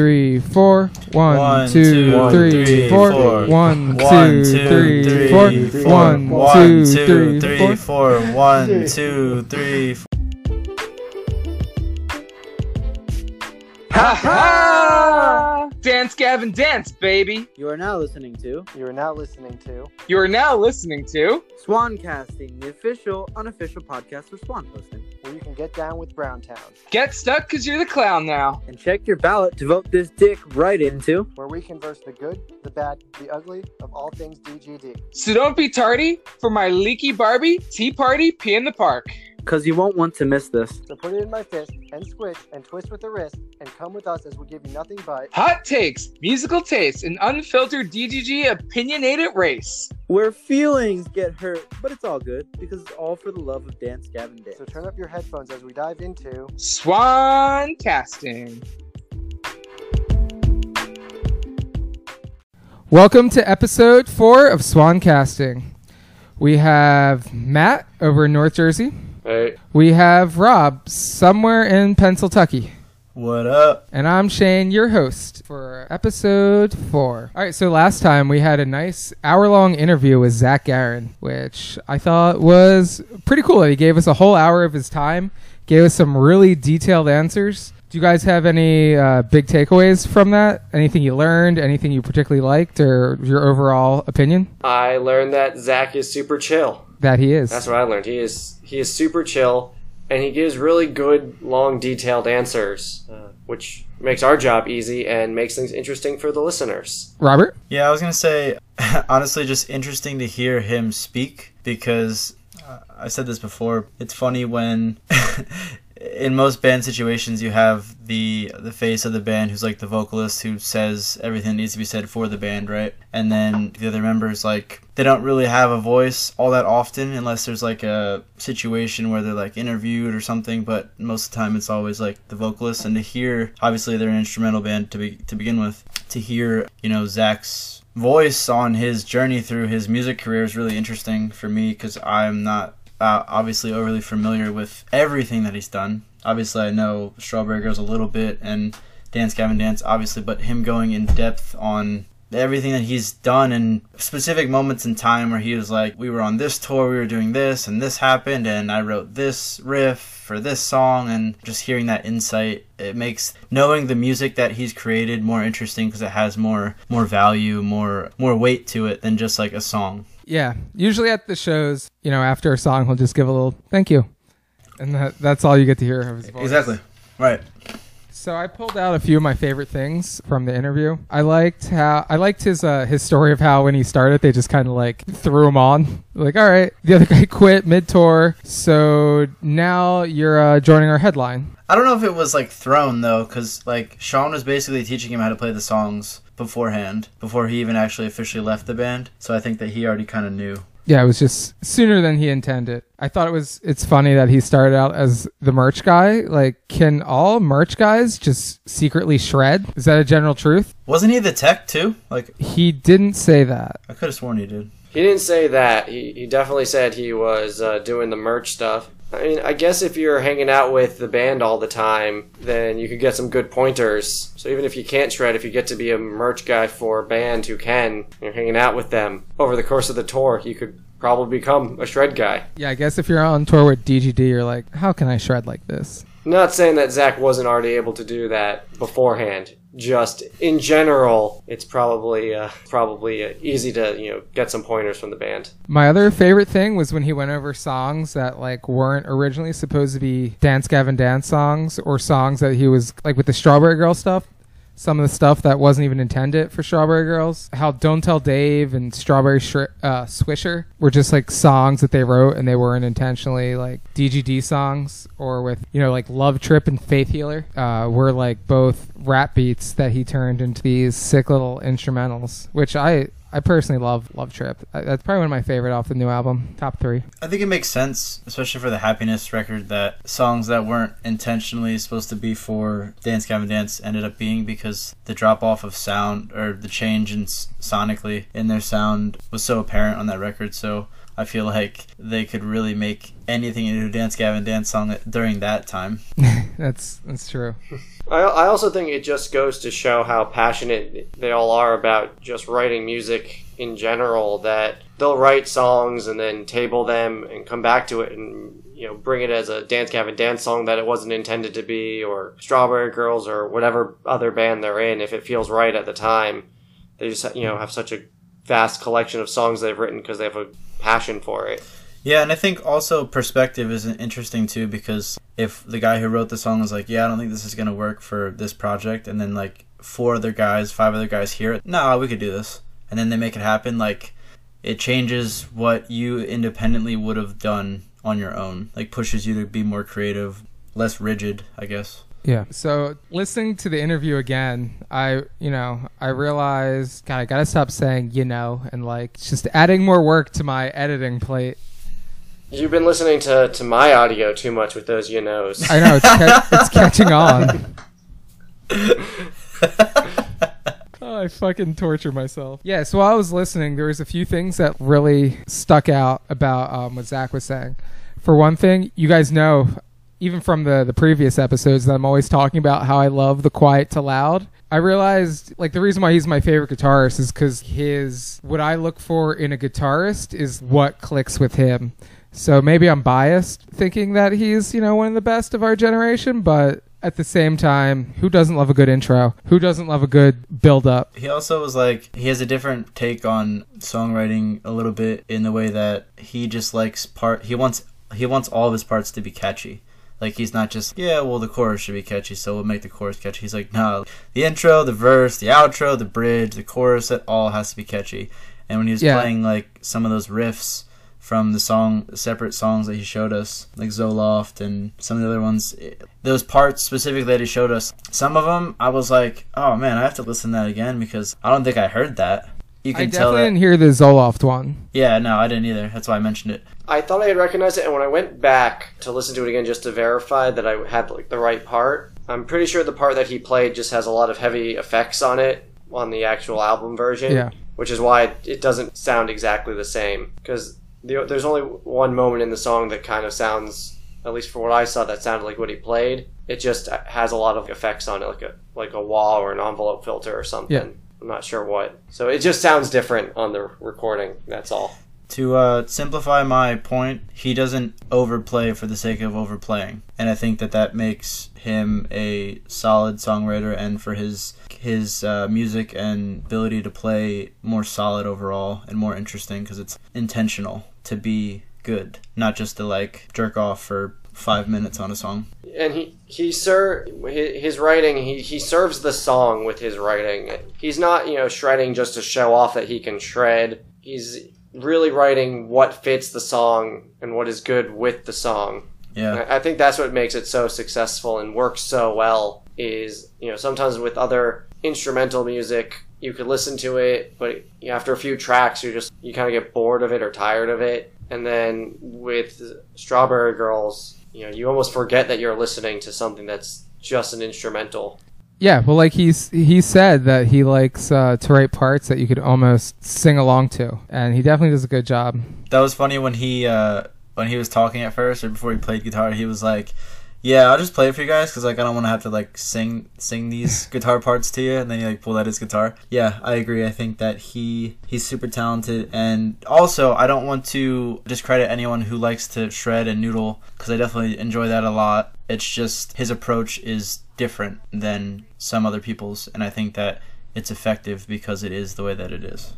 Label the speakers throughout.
Speaker 1: three, four. One,
Speaker 2: One,
Speaker 1: two,
Speaker 2: two,
Speaker 1: three,
Speaker 2: three,
Speaker 1: four.
Speaker 2: four.
Speaker 1: One,
Speaker 2: One,
Speaker 1: two,
Speaker 2: two,
Speaker 1: three,
Speaker 2: three,
Speaker 1: four.
Speaker 2: four.
Speaker 1: One,
Speaker 2: One,
Speaker 1: two,
Speaker 2: two,
Speaker 1: three,
Speaker 2: three,
Speaker 1: four.
Speaker 2: four. One, two, three, four.
Speaker 3: Ha ha! Dance, Gavin, dance, baby!
Speaker 4: You are now listening to
Speaker 5: You are now listening to
Speaker 3: You are now listening to
Speaker 4: Swan Casting, the official, unofficial podcast for Swan Hosting.
Speaker 5: Where you can get down with Browntown,
Speaker 3: Get Stuck Cause You're the Clown Now.
Speaker 4: And check your ballot to vote this dick right into.
Speaker 5: where we converse the good, the bad, the ugly of all things DGD.
Speaker 3: So don't be tardy for my leaky Barbie tea party pee in the park.
Speaker 4: Cause you won't want to miss this.
Speaker 5: So put it in my fist and squish and twist with the wrist and come with us as we give you nothing but
Speaker 3: Hot takes, musical taste, and unfiltered DGD opinionated race.
Speaker 4: Where feelings get hurt, but it's all good because it's all for the love of Dance Gavin Dance.
Speaker 5: so turn up your headphones as we dive into
Speaker 3: Swan casting.
Speaker 1: Welcome to episode four of Swan Casting. We have Matt over in North Jersey.
Speaker 6: Hey,
Speaker 1: We have Rob somewhere in Pennsylvania.
Speaker 2: What up?
Speaker 1: And I'm Shane, your host for episode four. All right, so last time we had a nice hour long interview with Zach Garren, which I thought was pretty cool. He gave us a whole hour of his time, gave us some really detailed answers. Do you guys have any uh, big takeaways from that? Anything you learned? Anything you particularly liked, or your overall opinion?
Speaker 6: I learned that Zach is super chill.
Speaker 1: That he is.
Speaker 6: That's what I learned. He is he is super chill, and he gives really good, long, detailed answers, uh, which makes our job easy and makes things interesting for the listeners.
Speaker 1: Robert.
Speaker 2: Yeah, I was gonna say, honestly, just interesting to hear him speak because uh, I said this before. It's funny when. In most band situations, you have the the face of the band who's like the vocalist who says everything needs to be said for the band, right? And then the other members like they don't really have a voice all that often unless there's like a situation where they're like interviewed or something. But most of the time, it's always like the vocalist. And to hear, obviously, they're an instrumental band to be to begin with. To hear, you know, Zach's voice on his journey through his music career is really interesting for me because I'm not uh, obviously overly familiar with everything that he's done. Obviously, I know Strawberry Girls a little bit and Dance Gavin Dance, obviously, but him going in depth on everything that he's done and specific moments in time where he was like, we were on this tour, we were doing this, and this happened, and I wrote this riff for this song, and just hearing that insight, it makes knowing the music that he's created more interesting because it has more more value, more more weight to it than just like a song.
Speaker 1: Yeah, usually at the shows, you know, after a song, he'll just give a little thank you, and that, that's all you get to hear of his voice.
Speaker 2: Exactly. Right.
Speaker 1: So I pulled out a few of my favorite things from the interview. I liked how I liked his uh, his story of how when he started, they just kind of like threw him on, like, all right, the other guy quit mid tour, so now you're uh, joining our headline.
Speaker 2: I don't know if it was like thrown though, because like Sean was basically teaching him how to play the songs beforehand, before he even actually officially left the band. So I think that he already kind of knew.
Speaker 1: Yeah, it was just sooner than he intended. I thought it was it's funny that he started out as the merch guy. Like, can all merch guys just secretly shred? Is that a general truth?
Speaker 2: Wasn't he the tech too? Like
Speaker 1: He didn't say that.
Speaker 2: I could have sworn he did.
Speaker 6: He didn't say that. He, he definitely said he was uh, doing the merch stuff. I mean, I guess if you're hanging out with the band all the time, then you could get some good pointers. So even if you can't shred, if you get to be a merch guy for a band who can, you're hanging out with them over the course of the tour, you could probably become a shred guy.
Speaker 1: Yeah, I guess if you're on tour with DGD, you're like, how can I shred like this?
Speaker 6: Not saying that Zach wasn't already able to do that beforehand. Just in general, it's probably uh, probably uh, easy to you know get some pointers from the band.
Speaker 1: My other favorite thing was when he went over songs that like weren't originally supposed to be Dance Gavin Dance songs or songs that he was like with the Strawberry Girl stuff. Some of the stuff that wasn't even intended for Strawberry Girls. How Don't Tell Dave and Strawberry Shri- uh, Swisher were just like songs that they wrote and they weren't intentionally like DGD songs. Or with, you know, like Love Trip and Faith Healer uh, were like both rap beats that he turned into these sick little instrumentals, which I I personally love Love Trip. Uh, that's probably one of my favorite off the new album. Top three.
Speaker 2: I think it makes sense, especially for the Happiness record, that songs that weren't intentionally supposed to be for Dance Gavin Dance ended up being because the drop off of sound or the change in sonically in their sound was so apparent on that record. So I I feel like they could really make anything into a Dance Gavin Dance song during that time.
Speaker 1: That's that's true.
Speaker 6: I, I also think it just goes to show how passionate they all are about just writing music in general. That they'll write songs and then table them and come back to it and you know bring it as a Dance Gavin Dance song that it wasn't intended to be, or Strawberry Girls, or whatever other band they're in. If it feels right at the time, they just you know have such a vast collection of songs they've written because they have a passion for it.
Speaker 2: Yeah, and I think also perspective is interesting too because if the guy who wrote the song is like, "Yeah, I don't think this is gonna work for this project," and then like four other guys, five other guys hear it, no, we could do this, and then they make it happen. Like, it changes what you independently would have done on your own. Like, pushes you to be more creative, less rigid, I guess.
Speaker 1: Yeah. So listening to the interview again, I you know I realized God, I gotta stop saying you know and like just adding more work to my editing plate.
Speaker 6: You've been listening to, to my audio too much with those you knows.
Speaker 1: I know it's ca- it's catching on. Oh, I fucking torture myself. Yeah, so while I was listening, there was a few things that really stuck out about um, what Zach was saying. For one thing, you guys know, even from the the previous episodes, that I'm always talking about how I love the quiet to loud. I realized, like, the reason why he's my favorite guitarist is because his what I look for in a guitarist is what clicks with him. So maybe I'm biased thinking that he's, you know, one of the best of our generation, but at the same time, who doesn't love a good intro? Who doesn't love a good build up?
Speaker 2: He also was like he has a different take on songwriting a little bit in the way that he just likes part he wants he wants all of his parts to be catchy. Like he's not just yeah, well the chorus should be catchy, so we'll make the chorus catchy. He's like no, the intro, the verse, the outro, the bridge, the chorus, it all has to be catchy. And when he was
Speaker 1: Yeah.
Speaker 2: playing like some of those riffs from the song separate songs that he showed us, like Zoloft and some of the other ones, those parts specifically that he showed us, some of them I was like, oh man, I have to listen to that again because I don't think I heard that. You
Speaker 1: I
Speaker 2: can tell
Speaker 1: definitely
Speaker 2: that.
Speaker 1: didn't hear the Zoloft one.
Speaker 2: Yeah, no, I didn't either. That's why I mentioned it.
Speaker 6: I thought I had recognized it, and when I went back to listen to it again just to verify that I had like the right part, I'm pretty sure the part that he played just has a lot of heavy effects on it on the actual album version.
Speaker 1: Yeah.
Speaker 6: Which is why it doesn't sound exactly the same because the, there's only one moment in the song that kind of sounds, at least for what I saw, that sounded like what he played. It just uh, has a lot of effects on it, like a like a wall or an envelope filter or something.
Speaker 1: Yeah.
Speaker 6: I'm not sure what. So it just sounds different on the recording. That's all.
Speaker 2: To uh, simplify my point, he doesn't overplay for the sake of overplaying, and I think that that makes him a solid songwriter, and for his his uh, music and ability to play more solid overall and more interesting because it's intentional to be good, not just to like jerk off for five minutes on a song.
Speaker 6: and he he sir his, writing he, he serves the song with his writing. He's not you know shredding just to show off that he can shred. He's really writing what fits the song and what is good with the song.
Speaker 2: Yeah,
Speaker 6: I, I think that's what makes it so successful and works so well is you know sometimes with other instrumental music you could listen to it but after a few tracks you just you kind of get bored of it or tired of it. And then with strawberry girls you know you almost forget that you're listening to something that's just an instrumental
Speaker 1: Yeah, well, like he's he said that he likes uh, to write parts that you could almost sing along to, and he definitely does a good job.
Speaker 2: that was funny when he uh, when he was talking at first or before he played guitar. He was like, "Yeah, I'll just play it for you guys because like I don't want to have to like sing sing these guitar parts to you." And then you like pulled out his guitar. Yeah, I agree. I think that he he's super talented, and also I don't want to discredit anyone who likes to shred and noodle because I definitely enjoy that a lot. It's just his approach is different than some other people's, and I think that it's effective because it is the way that it is.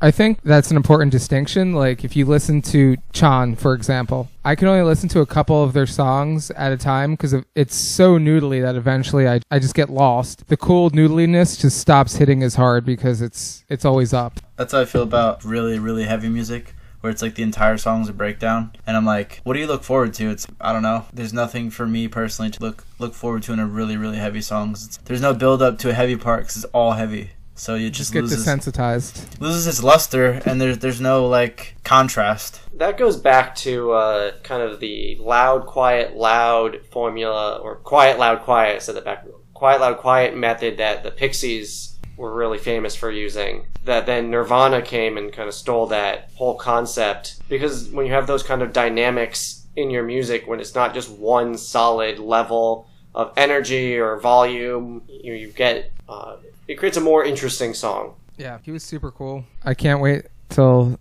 Speaker 1: I think that's an important distinction. Like if you listen to CHON, for example, I can only listen to a couple of their songs at a time because it's so noodly that eventually I, I just get lost. The cool noodliness just stops hitting as hard because it's it's always up.
Speaker 2: That's how I feel about really, really heavy music, where it's like the entire song's a breakdown, and I'm like, what do you look forward to? It's I don't know. There's nothing for me personally to look look forward to in a really, really heavy song. there's no build up to a heavy part because it's all heavy. So you
Speaker 1: Just
Speaker 2: just,
Speaker 1: get
Speaker 2: loses
Speaker 1: desensitized.
Speaker 2: loses its luster, and there's there's no like contrast.
Speaker 6: that goes back to uh, kind of the loud quiet loud formula or quiet loud quiet I said that back quiet loud quiet method that the pixies were really famous for using. That then Nirvana came and kind of stole that whole concept because when you have those kind of dynamics in your music, when it's not just one solid level of energy or volume, you, you get uh, it creates a more interesting song.
Speaker 1: Yeah, he was super cool. I can't wait till.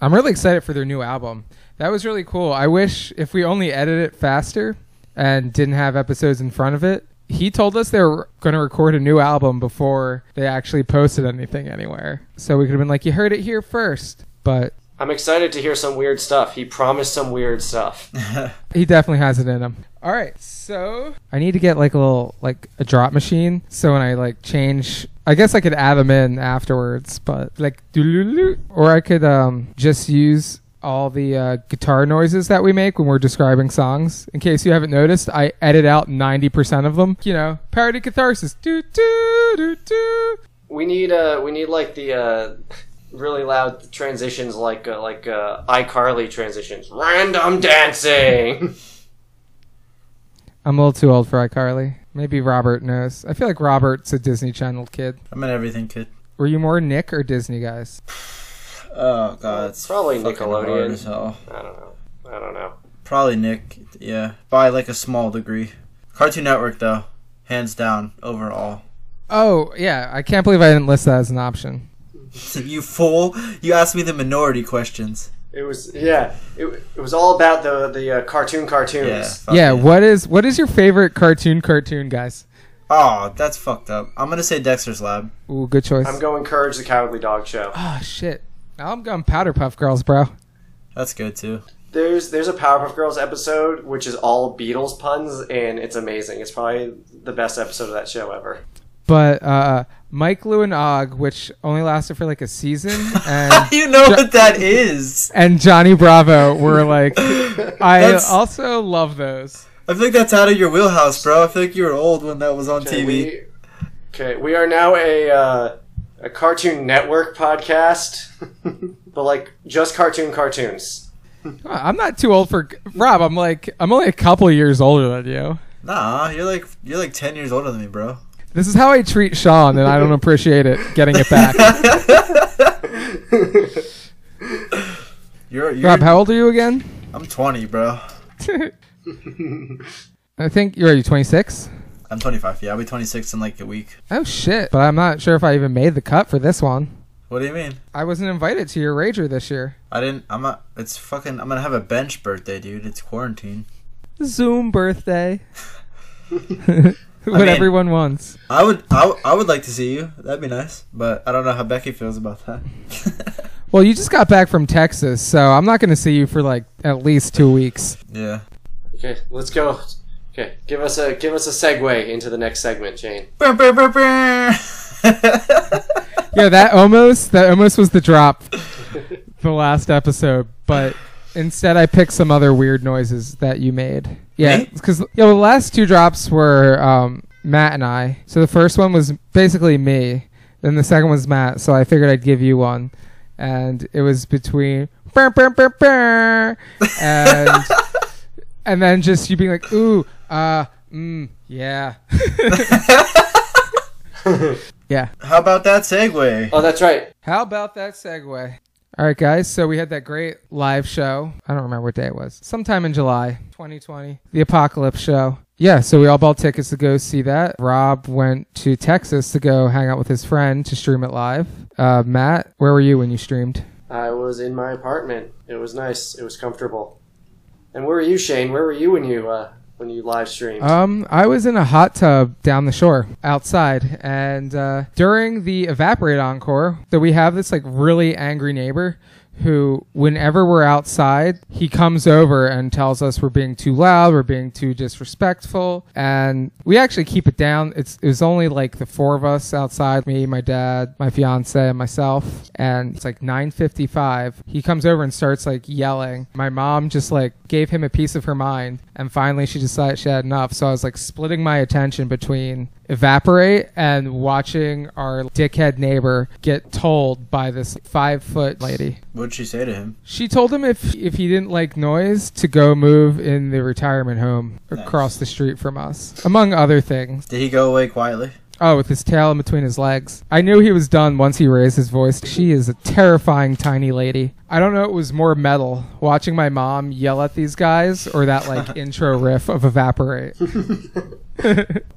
Speaker 1: I'm really excited for their new album. That was really cool. I wish if we only edited it faster and didn't have episodes in front of it. He told us they were going to record a new album before they actually posted anything anywhere. So we could have been like, you heard it here first. But
Speaker 6: I'm excited to hear some weird stuff. He promised some weird stuff.
Speaker 1: he definitely has it in him. All right, so I need to get like a little like a drop machine. So when I like change, I guess I could add them in afterwards, but like or I could um just use all the uh, guitar noises that we make when we're describing songs. In case you haven't noticed, I edit out 90% of them. You know, parody catharsis. Do do do do.
Speaker 6: We need uh we need like the uh really loud transitions like uh, like uh iCarly transitions. Random dancing.
Speaker 1: I'm a little too old for iCarly. Maybe Robert knows. I feel like Robert's a Disney Channel kid.
Speaker 2: I'm an everything kid.
Speaker 1: Were you more Nick or Disney guys?
Speaker 2: Oh god, it's
Speaker 6: Probably
Speaker 2: fucking hard
Speaker 6: Nickelodeon.
Speaker 2: as.
Speaker 6: I don't know. I don't know.
Speaker 2: Probably Nick, yeah, by like a small degree. Cartoon Network though, hands down overall.
Speaker 1: Oh, yeah. I can't believe I didn't list that as an option.
Speaker 2: you fool! You asked me the minority questions.
Speaker 6: It was yeah. It, it was all about the the uh, cartoon cartoons.
Speaker 2: Yeah. fuck
Speaker 1: yeah, what is what is your favorite cartoon cartoon, guys?
Speaker 2: Oh, that's fucked up. I'm gonna say Dexter's Lab.
Speaker 1: Ooh, good choice.
Speaker 6: I'm going Courage the Cowardly Dog Show.
Speaker 1: oh shit. I'm going Powder Puff Girls, bro.
Speaker 2: That's good too.
Speaker 6: There's there's a Powerpuff Girls episode which is all Beatles puns and it's amazing. It's probably the best episode of that show ever.
Speaker 1: But uh Mike Lu and Og, which only lasted for like a season, and
Speaker 2: you know
Speaker 1: Jo-
Speaker 2: what that is?
Speaker 1: and Johnny Bravo were like I also love those.
Speaker 2: I feel like that's out of your wheelhouse, bro. I feel like you were old when that was on
Speaker 6: Okay,
Speaker 2: TV.
Speaker 6: we, okay, we are now a uh, a Cartoon Network podcast, but like just cartoon cartoons.
Speaker 1: I'm not too old for Rob. I'm like I'm only a couple years older than you.
Speaker 2: Nah, you're like you're like ten years older than me, bro.
Speaker 1: This is how I treat Sean, and I don't appreciate it. Getting it back.
Speaker 2: You're, you're
Speaker 1: Rob, how old are you again?
Speaker 2: I'm 20, bro.
Speaker 1: I think you're you 26.
Speaker 2: I'm 25. Yeah, I'll be 26 in like a week.
Speaker 1: Oh shit! But I'm not sure if I even made the cut for this one.
Speaker 2: What do you mean?
Speaker 1: I wasn't invited to your rager this year.
Speaker 2: I didn't. I'm not. It's fucking. I'm gonna have a bench birthday, dude. It's quarantine.
Speaker 1: Zoom birthday. what
Speaker 2: mean-
Speaker 1: everyone wants.
Speaker 2: I would. I, w- I would like to see you. That'd be nice. But I don't know how Becky feels about that.
Speaker 1: Well, you just got back from Texas, so I'm not going to see you for like at least two weeks.
Speaker 2: yeah.
Speaker 6: Okay, let's go. Okay, give us a give us a segue into the next segment, Shane.
Speaker 2: Brr, brr, brr, brr.
Speaker 1: Yeah, that almost that almost was the drop the last episode, but instead I picked some other weird noises that you made. Yeah,
Speaker 2: Me?
Speaker 1: because you know, the last two drops were um, Matt and I. So the first one was basically me. Then the second was Matt. So I figured I'd give you one, and it was between brr, brr, brr, brr, and and then just you being like, ooh, uh, mm, yeah, yeah.
Speaker 2: How about that segue?
Speaker 6: Oh, that's right.
Speaker 1: How about that segue? All right, guys. So we had that great live show. I don't remember what day it was. Sometime in July 2020. The Apocalypse show. Yeah, so we all bought tickets to go see that. Rob went to Texas to go hang out with his friend to stream it live. Uh, Matt, where were you when you streamed?
Speaker 6: I was in my apartment. It was nice. It was comfortable. And where were you, Shane? Where were you when you uh, when you live streamed?
Speaker 1: Um, I was in a hot tub down the shore outside, and uh, during the evaporate encore, that we have this like really angry neighbor who, whenever we're outside, he comes over and tells us we're being too loud, we're being too disrespectful, and we actually keep it down. It's it was only like the four of us outside, me, my dad, my fiance, and myself, and it's like 9:55. He comes over and starts like yelling. My mom just like gave him a piece of her mind, and finally she decided she had enough. So I was like splitting my attention between evaporate and watching our dickhead neighbor get told by this five foot lady.
Speaker 2: What'd she say to him?
Speaker 1: She told him if if he didn't like noise to go move in the retirement home
Speaker 2: Nice.
Speaker 1: across the street from us, among other things.
Speaker 2: Did he go away quietly?
Speaker 1: Oh, with his tail in between his legs. I knew he was done once he raised his voice. She is a terrifying tiny lady. I don't know it was more metal watching my mom yell at these guys or that like intro riff of Evaporate.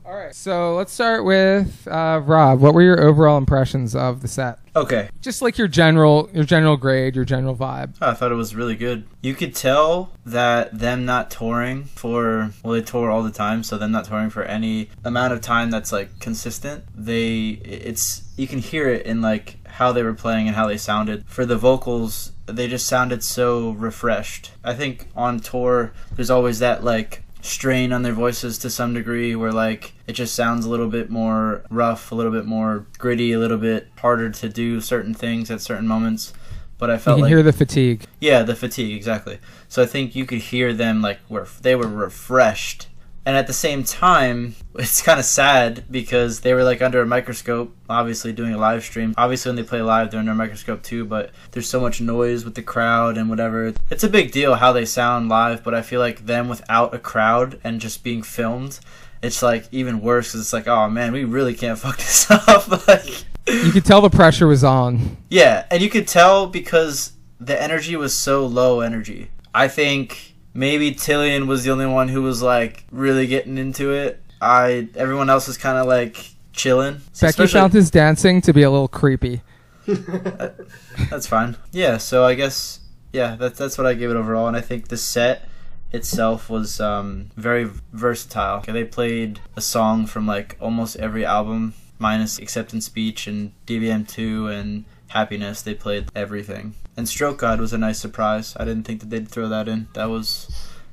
Speaker 1: All right, so let's start with uh, Rob. What were your overall impressions of the set?
Speaker 2: Okay.
Speaker 1: Just like your general, your general grade, your general vibe.
Speaker 2: I thought it was really good. You could tell that them not touring for well, they tour all the time, so them not touring for any amount of time that's like consistent. They it's you can hear it in like how they were playing and how they sounded. For the vocals, they just sounded so refreshed. I think on tour, there's always that like strain on their voices to some degree where like it just sounds a little bit more rough, a little bit more gritty, a little bit harder to do certain things at certain moments. But I felt You
Speaker 1: can
Speaker 2: like
Speaker 1: hear the fatigue.
Speaker 2: yeah, the fatigue exactly. So I think you could hear them like where they were refreshed, and at the same time, it's kind of sad because they were like under a microscope, obviously doing a live stream. Obviously, when they play live, they're under a microscope too. But there's so much noise with the crowd and whatever. It's a big deal how they sound live, but I feel like them without a crowd and just being filmed. It's like even worse because it's like, oh man, we really can't fuck this up. like,
Speaker 1: You could tell the pressure was on.
Speaker 2: yeah, and you could tell because the energy was so low energy. I think maybe Tilian was the only one who was like really getting into it. I everyone else was kind of like chilling.
Speaker 1: Becky found his dancing to be a little creepy.
Speaker 2: that's fine. Yeah, so I guess yeah, that's that's what I gave it overall, and I think the set itself was um, very versatile. They played a song from like almost every album, minus Acceptance Speech and DBM two and Happiness. They played everything, and Stroke God was a nice surprise. I didn't think that they'd throw that in. That was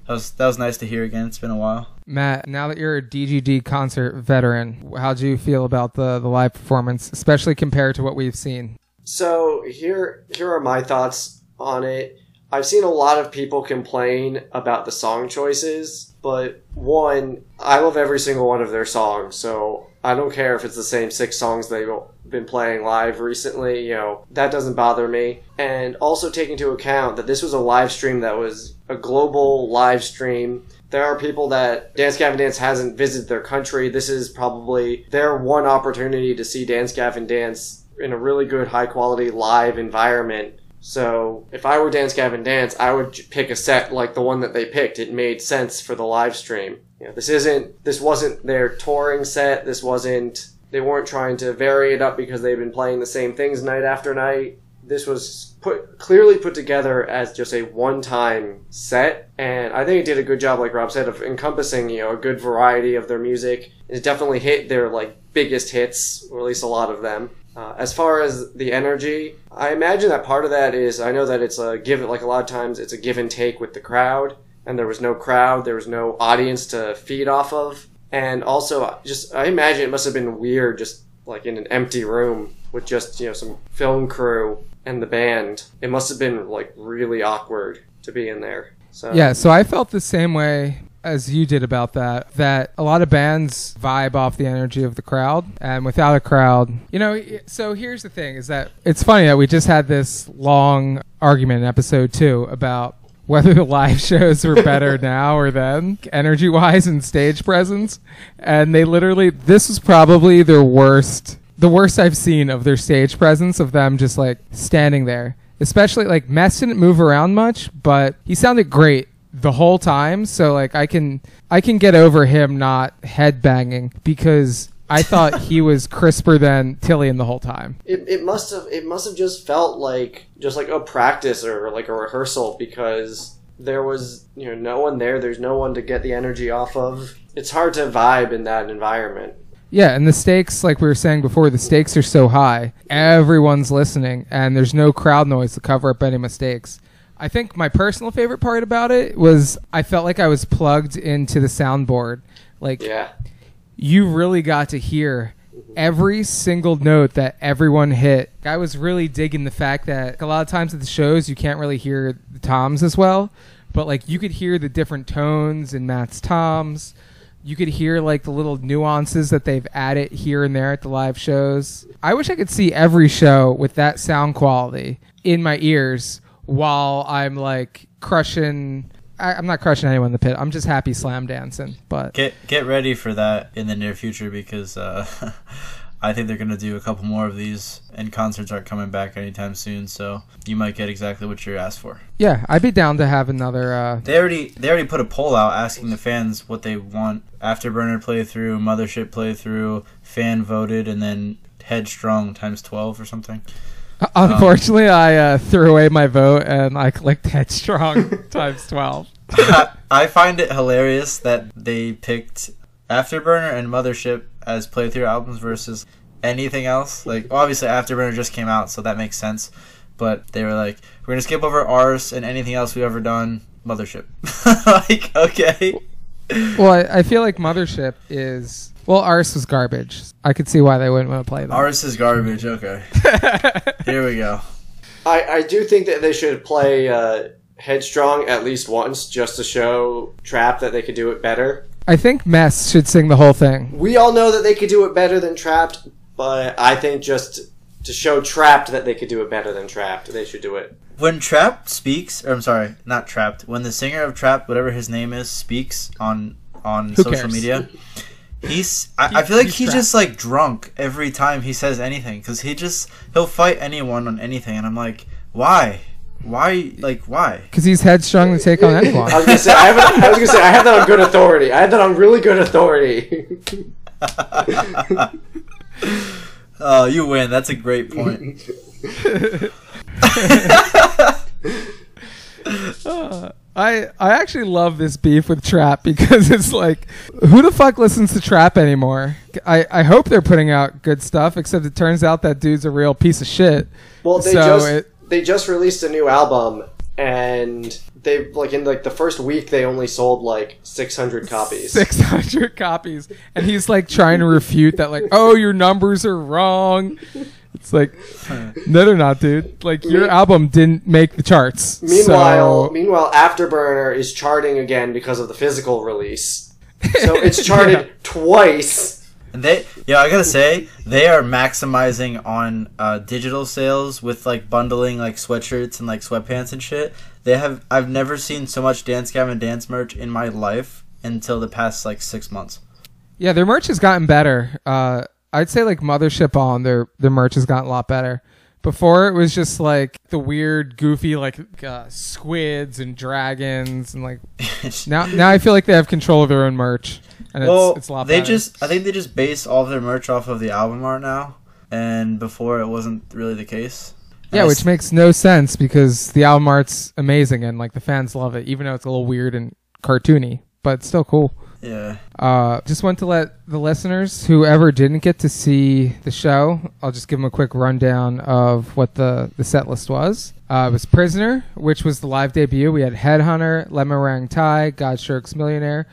Speaker 2: that was that was nice to hear again. It's been a while.
Speaker 1: Matt, now that you're a DGD concert veteran, how do you feel about the, the live performance, especially compared to what we've seen?
Speaker 6: So here here are my thoughts on it. I've seen a lot of people complain about the song choices, but one, I love every single one of their songs, so I don't care if it's the same six songs they've been playing live recently, you know, that doesn't bother me. And also take into account that this was a live stream that was a global live stream. There are people that Dance Gavin Dance hasn't visited their country. This is probably their one opportunity to see Dance Gavin Dance in a really good, high quality live environment. So if I were Dance Gavin Dance, I would pick a set like the one that they picked. It made sense for the live stream. You know, this isn't, this wasn't their touring set. This wasn't, they weren't trying to vary it up because they've been playing the same things night after night. This was put clearly put together as just a one-time set, and I think it did a good job, like Rob said, of encompassing you know a good variety of their music. It definitely hit their like biggest hits, or at least a lot of them. Uh, as far as the energy, I imagine that part of that is I know that it's a give like a lot of times it's a give and take with the crowd, and there was no crowd, there was no audience to feed off of, and also just I imagine it must have been weird just like in an empty room with just you know some film crew and the band. It must have been like really awkward to be in there. So
Speaker 1: Yeah, so I felt the same way as you did about that. That a lot of bands vibe off the energy of the crowd, and without a crowd, you know. So here's the thing: is that it's funny that we just had this long argument in episode two about whether the live shows were better now or then, energy wise and stage presence, and they literally this was probably their worst. The worst I've seen of their stage presence of them just like standing there. Especially like Mess didn't move around much, but he sounded great the whole time. So like I can I can get over him not headbanging because I thought he was crisper than Tilian the whole time.
Speaker 6: it, it must have it must have just felt like just like a practice or like a rehearsal because there was you know no one there. There's no one to get the energy off of. It's hard to vibe in that environment.
Speaker 1: Yeah, and the stakes, like we were saying before, the stakes are so high. Everyone's listening, and there's no crowd noise to cover up any mistakes. I think my personal favorite part about it was I felt like I was plugged into the soundboard. Like
Speaker 6: Yeah.
Speaker 1: You really got to hear every single note that everyone hit. I was really digging the fact that a lot of times at the shows you can't really hear the toms as well, but like you could hear the different tones in Matt's toms. You could hear like the little nuances that they've added here and there at the live shows. I wish I could see every show with that sound quality in my ears while I'm like crushing I, I'm not crushing anyone in the pit. I'm just happy slam dancing. But
Speaker 2: Get get ready for that in the near future because uh, I think they're gonna do a couple more of these, and concerts aren't coming back anytime soon. So you might get exactly what you're asked for.
Speaker 1: yeah, I'd be down to have another. Uh,
Speaker 2: They already they already put a poll out asking the fans what they want: Afterburner playthrough, Mothership playthrough, fan voted, and then Headstrong times twelve or something.
Speaker 1: unfortunately, I uh, threw away my vote and I clicked Headstrong times twelve.
Speaker 2: I find it hilarious that they picked Afterburner and Mothership as playthrough albums versus anything else. Like, obviously, Afterburner just came out, so that makes sense. But they were like, we're gonna skip over ours and anything else we've ever done. Mothership. like, okay.
Speaker 1: Well, I, I feel like Mothership is well, Ars was garbage. I could see why they wouldn't want to play them.
Speaker 2: Ars is garbage. Okay. Here we go.
Speaker 6: I, I do think that they should play uh, Headstrong at least once just to show Trapt that they could do it better.
Speaker 1: I think Mess should sing the whole thing.
Speaker 6: We all know that they could do it better than Trapt, but I think just to show Trapt that they could do it better than Trapt, they should do it.
Speaker 2: When Trapt speaks, or I'm sorry, not Trapt. When the singer of Trapt, whatever his name is, speaks on on
Speaker 1: Who
Speaker 2: social
Speaker 1: cares?
Speaker 2: media, he's. I,
Speaker 1: He-
Speaker 2: I feel like
Speaker 1: he's
Speaker 2: he's
Speaker 1: Trapped.
Speaker 2: just like drunk every time he says anything because he just he'll fight anyone on anything, and I'm like, why, why, like why?
Speaker 1: Because he's headstrong to take on anyone.
Speaker 6: I was gonna say I, have I was gonna say I have that on good authority. I have that on really good authority.
Speaker 2: Oh, you win. That's a great point. Ah.
Speaker 1: I I actually love this beef with Trapt because it's like, who the fuck listens to Trapt anymore? I, I hope they're putting out good stuff, except it turns out that dude's a real piece of shit.
Speaker 6: Well, they
Speaker 1: So
Speaker 6: just
Speaker 1: it-
Speaker 6: they just released a new album, and they like in like the first week they only sold like six hundred copies.
Speaker 1: Six hundred copies, and he's like trying to refute that, like, oh, your numbers are wrong. It's like, no, they're not, dude. Like, your
Speaker 6: Me-
Speaker 1: album didn't make the charts.
Speaker 6: Meanwhile,
Speaker 1: so-
Speaker 6: meanwhile, Afterburner is charting again because of the physical release. So it's charted
Speaker 1: Yeah.
Speaker 6: twice.
Speaker 2: And they, yeah, I gotta say, they are maximizing on uh, digital sales with like bundling like sweatshirts and like sweatpants and shit. They have, I've never seen so much Dance Gavin Dance merch in my life until the past like six months.
Speaker 1: Yeah, their merch has gotten better. Uh, I'd say like Mothership on their their merch has gotten a lot better. Before it was just like the weird, goofy like uh, squids and dragons and like now now I feel like they have control of their own merch and it's
Speaker 2: well,
Speaker 1: it's a lot
Speaker 2: they
Speaker 1: better.
Speaker 2: just, I think they just base all of their merch off of the album art now, and before it wasn't really the case. And
Speaker 1: yeah,
Speaker 2: I
Speaker 1: which
Speaker 2: s-
Speaker 1: makes no sense because the album art's amazing and like the fans love it, even though it's a little weird and cartoony, but it's still cool.
Speaker 2: Yeah.
Speaker 1: Uh, just want to let the listeners, whoever didn't get to see the show, I'll just give them a quick rundown of what the, the set list was. Uh, it was Prisoner, which was the live debut. We had Headhunter, Lemon Meringue Tie, God Strokes Millionaire,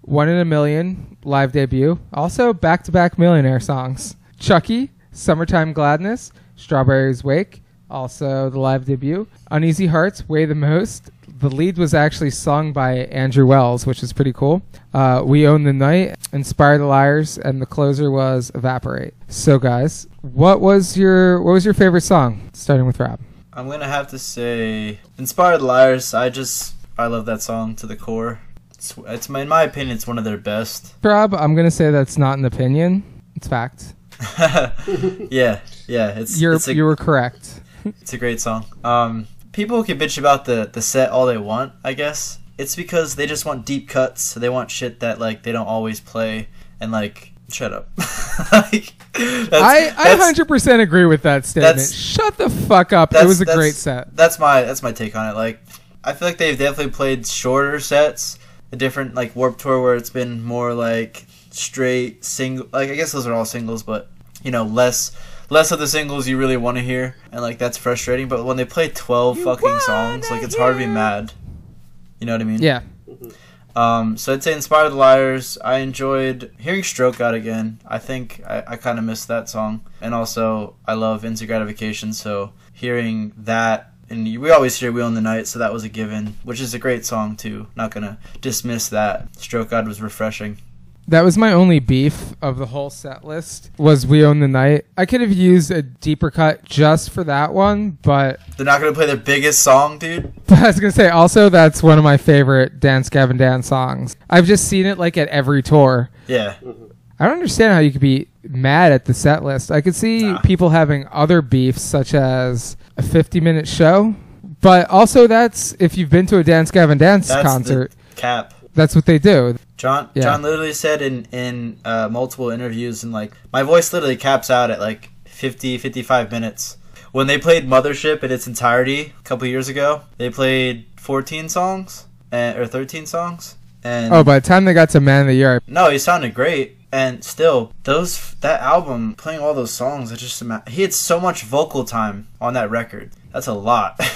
Speaker 1: One in a Million, live debut. Also, back to back Millionaire songs. Chucky, Summertime Gladness, Strawberry's Wake, also the live debut. Uneasy Hearts, Weigh the Most. The lead was actually sung by Andrew Wells, which is pretty cool. Uh, we Own the Night, Inspire the Liars, and the closer was Evaporate. So, guys, what was your what was your favorite song? Starting with Rob.
Speaker 2: I'm gonna have to say, "Inspired Liars." I just, I love that song to the core. It's, it's my, in my opinion, it's one of their best.
Speaker 1: Rob, I'm gonna say that's not an opinion. It's fact.
Speaker 2: yeah, yeah, it's
Speaker 1: You're
Speaker 2: it's a,
Speaker 1: you were correct.
Speaker 2: it's a great song. Um, people can bitch about the the set all they want. I guess it's because they just want deep cuts. So they want shit that like they don't always play and like shut up. like,
Speaker 1: I I hundred percent agree with that statement. Shut the fuck up. It was a great set.
Speaker 2: That's my that's my take on it. Like, I feel like they've definitely played shorter sets, a different like Warped Tour where it's been more like straight single. Like I guess those are all singles, but you know less less of the singles you really want to hear, and like that's frustrating. But when they play twelve fucking songs, like it's hard to be mad. You know what I mean?
Speaker 1: Yeah.
Speaker 2: Um, so I'd say Inspired the Liars. I enjoyed hearing Stroke Out again. I think I, I kind of missed that song. And also, I love Instant Gratification, so hearing that, and we always hear We Own the Night, so that was a given, which is a great song too. Not gonna dismiss that. Stroke Out was refreshing.
Speaker 1: That was my only beef of the whole set list was We Own the Night. I could have used a deeper cut just for that one, but,
Speaker 2: They're not gonna play their biggest song, dude.
Speaker 1: I was gonna say also that's one of my favorite Dance Gavin Dance songs. I've just seen it like at every tour.
Speaker 2: Yeah.
Speaker 1: I don't understand how you could be mad at the set list. I could see
Speaker 2: Nah.
Speaker 1: people having other beefs such as a 50 minute show, but also that's if you've been to a Dance Gavin Dance
Speaker 2: That's
Speaker 1: concert,
Speaker 2: the cap.
Speaker 1: That's what they do.
Speaker 2: Jon
Speaker 1: Yeah.
Speaker 2: Jon literally said in in uh, multiple interviews and like my voice literally caps out at like 50 55 minutes. When they played Mothership in its entirety a couple years ago, they played 14 songs and, or 13 songs. And
Speaker 1: Oh, by the time they got to Man of the Year,
Speaker 2: no, he sounded great. And still, those that album playing all those songs, it just he had so much vocal time on that record. That's a lot.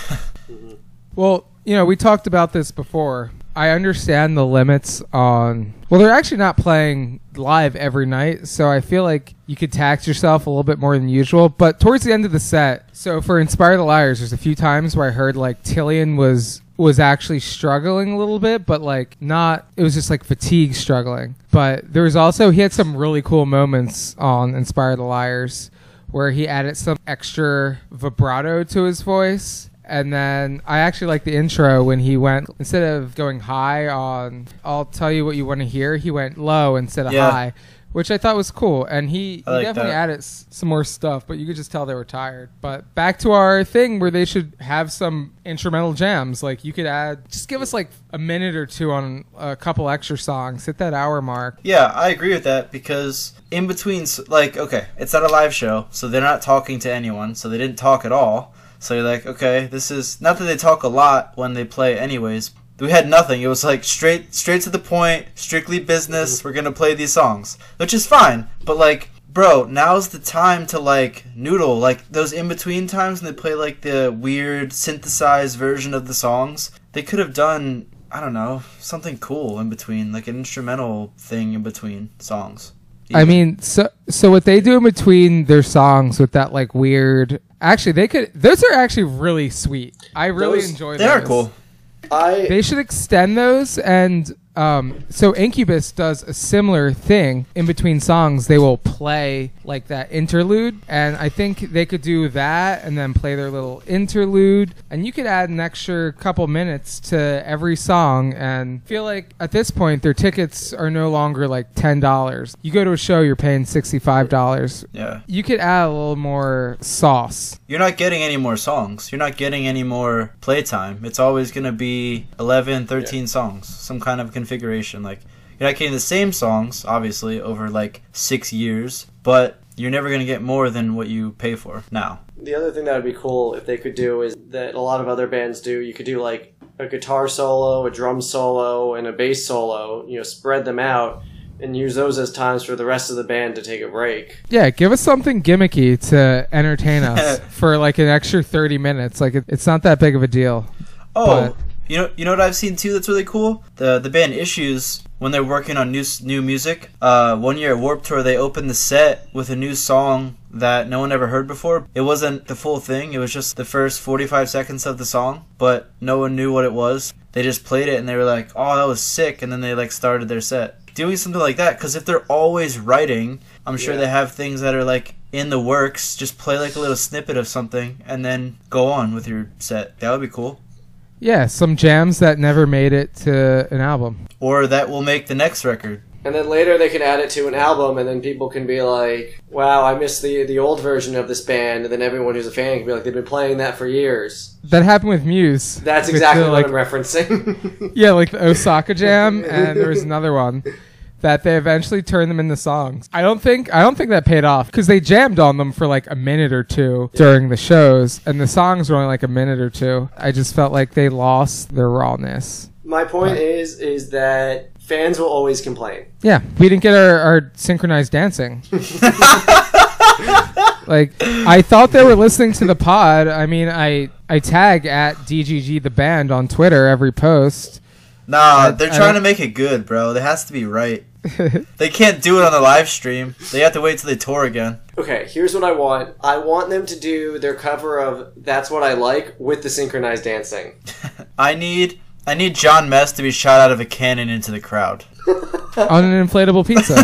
Speaker 1: Well, you know, we talked about this before. I understand the limits on. Well, they're actually not playing live every night, so I feel like you could tax yourself a little bit more than usual. But towards the end of the set, so for Inspire the Liars, there's a few times where I heard like Tilian was was actually struggling a little bit, but like not. It was just like fatigue struggling. But there was also he had some really cool moments on Inspire the Liars where he added some extra vibrato to his voice. And then I actually like the intro when he went instead of going high on I'll tell you what you want to hear, he went low instead of
Speaker 2: Yeah.
Speaker 1: high, which I thought was cool. And he, he
Speaker 2: like
Speaker 1: definitely
Speaker 2: that.
Speaker 1: added s- some more stuff, but you could just tell they were tired. But back to our thing where they should have some instrumental jams. Like you could add, just give us like a minute or two on a couple extra songs. Hit that hour mark.
Speaker 2: Yeah, I agree with that because in between, like, okay, it's not a live show, so they're not talking to anyone, so they didn't talk at all. So you're like, okay, this is not that they talk a lot when they play, anyways. We had nothing. It was like straight, straight to the point, strictly business. Mm-hmm. We're gonna play these songs, which is fine. But like, bro, now's the time to like noodle. Like those in between times when they play like the weird synthesized version of the songs. They could have done I don't know, something cool in between, like an instrumental thing in between songs.
Speaker 1: I mean, so so what they do in between their songs with that like weird. Actually, they could. Those are actually really sweet. I really
Speaker 6: Those-
Speaker 1: enjoy.
Speaker 2: they are cool.
Speaker 6: I
Speaker 1: They should extend those and um, so Incubus does a similar thing in between songs. They will play like that interlude, and I think they could do that and then play their little interlude, and you could add an extra couple minutes to every song. And feel like at this point their tickets are no longer like ten dollars. You go to a show, you're paying sixty five dollars.
Speaker 2: Yeah.
Speaker 1: You could add a little more sauce.
Speaker 2: You're not getting any more songs. You're not getting any more playtime. It's always going to be 11, 13 songs, some kind of configuration. Like, you're not getting the same songs, obviously, over like six years, but you're never going to get more than what you pay for now.
Speaker 6: The other thing that would be cool if they could do is that a lot of other bands do. You could do like a guitar solo, a drum solo, and a bass solo. You know, spread them out and use those as times for the rest of the band to take a break.
Speaker 1: Yeah, give us something gimmicky to entertain us for like an extra 30 minutes. Like it, it's not that big of a deal.
Speaker 2: Oh,
Speaker 1: But-
Speaker 2: you know, you know what I've seen too that's really cool. The the band Issues when they're working on new new music. Uh, one year at Warped Tour, they opened the set with a new song that no one ever heard before. It wasn't the full thing. It was just the first forty five seconds of the song, but no one knew what it was. They just played it and they were like, "Oh, that was sick," and then they like started their set. Doing something like that because if they're always writing, I'm sure
Speaker 6: Yeah.
Speaker 2: they have things that are like in the works. Just play like a little snippet of something and then go on with your set. That would be cool.
Speaker 1: Yeah, some jams that never made it to an album.
Speaker 2: or that will make the next record.
Speaker 6: And then later they can add it to an album, and then people can be like, "Wow, I miss the the old version of this band." And then everyone who's a fan can be like, "They've been playing that for years."
Speaker 1: That happened with Muse.
Speaker 6: That's exactly
Speaker 1: the,
Speaker 6: what
Speaker 1: like,
Speaker 6: I'm referencing.
Speaker 1: Yeah, like the Osaka Jam, and there was another one that they eventually turned them into songs. I don't think I don't think that paid off because they jammed on them for like a minute or two during the shows, and the songs were only like a minute or two. I just felt like they lost their rawness.
Speaker 6: My point is, is that fans will always complain.
Speaker 1: Yeah, we didn't get our, our synchronized dancing. like I thought they were listening to the pod. I mean, I I tag at DGD the band on Twitter every post.
Speaker 2: Nah, they're
Speaker 1: I
Speaker 2: trying to make it good, bro. It has to be right. They can't do it on the live stream. They have to wait till they tour again.
Speaker 6: Okay, here's what I want. I want them to do their cover of "That's What I Like" with the synchronized dancing.
Speaker 2: I need I need Jon Mess to be shot out of a cannon into the crowd.
Speaker 1: on an inflatable pizza.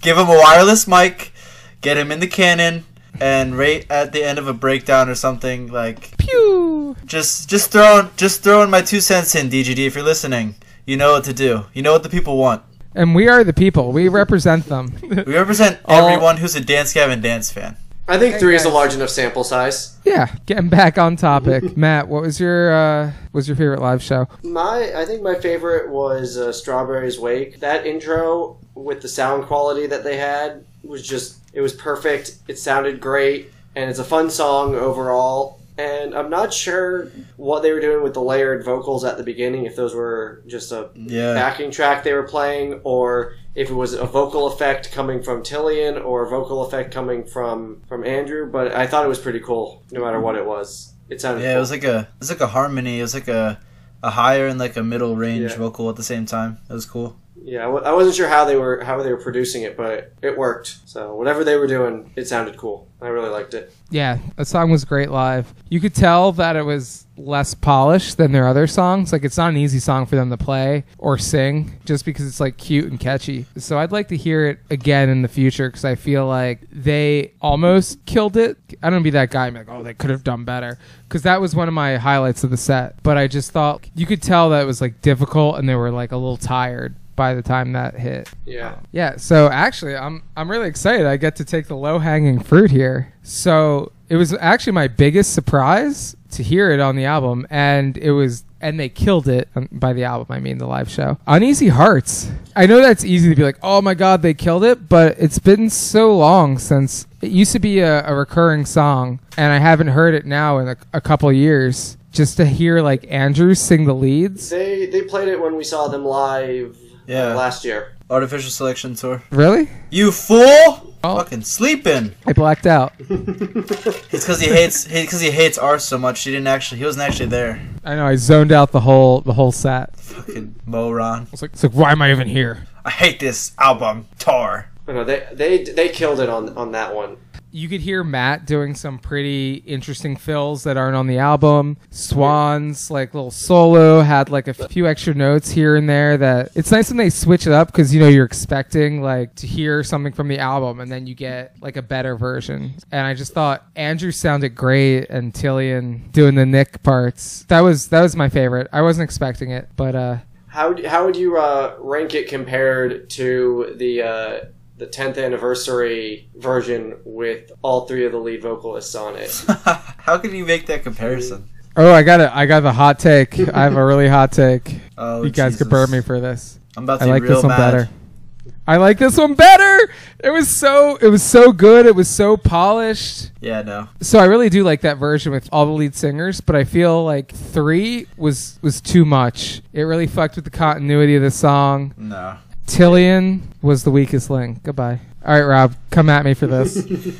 Speaker 2: Give him a wireless mic, get him in the cannon, and right at the end of a breakdown or something like
Speaker 1: Pew.
Speaker 2: just just throwing just throwing my two cents in DGD if you're listening. You know what to do. You know what the people want.
Speaker 1: And we are the people. We represent them.
Speaker 2: We represent everyone who's a Dance Gavin Dance fan.
Speaker 6: I think
Speaker 1: Hey,
Speaker 6: three is a large enough sample size.
Speaker 1: yeah, getting back on topic. Matt, what was your uh, was your favorite live show?
Speaker 6: My, I think my favorite was uh, Strawberry's Wake. That intro with the sound quality that they had was just, it was perfect. It sounded great, and it's a fun song overall. And I'm not sure what they were doing with the layered vocals at the beginning, if those were just a
Speaker 2: Yeah.
Speaker 6: backing track they were playing, or if it was a vocal effect coming from Tilian or a vocal effect coming from from Andrew. But I thought it was pretty cool, no matter what it was. It sounded
Speaker 2: Yeah,
Speaker 6: cool.
Speaker 2: it was like a it was like a harmony. It was like a a higher and like a middle range
Speaker 6: Yeah.
Speaker 2: vocal at the same time. It was cool.
Speaker 6: Yeah, I wa- I wasn't sure how they were how they were producing it, but it worked. So whatever they were doing, it sounded cool. I really liked it.
Speaker 1: Yeah, the song was great live. You could tell that it was less polished than their other songs. Like it's not an easy song for them to play or sing just because it's like cute and catchy. So I'd like to hear it again in the future because I feel like they almost killed it. I don't be that guy I'm like, oh, they could have done better because that was one of my highlights of the set. But I just thought you could tell that it was like difficult and they were like a little tired by the time that hit.
Speaker 6: Yeah.
Speaker 1: Yeah, so actually I'm I'm really excited. I get to take the low hanging fruit here. So it was actually my biggest surprise to hear it on the album and it was and they killed it um, by the album I mean the live show. Uneasy Hearts. I know that's easy to be like, "Oh my god, they killed it," but it's been so long since it used to be a, a recurring song and I haven't heard it now in a, a couple years. Just to hear like Andrew sing the leads.
Speaker 6: They they played it when we saw them live Uh,
Speaker 2: yeah.
Speaker 6: last year.
Speaker 2: Artificial selection tour.
Speaker 1: Really?
Speaker 2: You fool!
Speaker 1: Oh.
Speaker 2: Fucking sleeping.
Speaker 1: I blacked out.
Speaker 2: It's because he hates because he hates ours so much. He didn't actually. He wasn't actually there.
Speaker 1: I know I zoned out the whole the whole set.
Speaker 2: Fucking moron.
Speaker 1: I was like, it's like, why am I even here?
Speaker 2: I hate this album. Tar.
Speaker 6: But no, they they they killed it on on that one.
Speaker 1: You could hear Matt doing some pretty interesting fills that aren't on the album. Swans, like little solo, had like a few extra notes here and there. That it's nice when they switch it up because you know you're expecting like to hear something from the album and then you get like a better version. And I just thought Andrew sounded great and Tilian doing the Nick parts. That was that was my favorite. I wasn't expecting it, but uh,
Speaker 6: How how would you uh, rank it compared to the uh, the 10th anniversary version with all three of the lead vocalists on it?
Speaker 2: How can you make that comparison?
Speaker 1: oh, I got it. I got the hot take. I have a really hot take.
Speaker 2: Oh,
Speaker 1: you guys could burn me for this.
Speaker 2: I'm about to
Speaker 1: I like
Speaker 2: real
Speaker 1: this one
Speaker 2: mad.
Speaker 1: better. I like this one better. It was so it was so good. It was so polished.
Speaker 2: Yeah, no.
Speaker 1: So I really do like that version with all the lead singers, but I feel like 3 was was too much. It really fucked with the continuity of the song.
Speaker 2: No.
Speaker 1: Tilian was the weakest link. Goodbye. All right, Rob, come at me for this.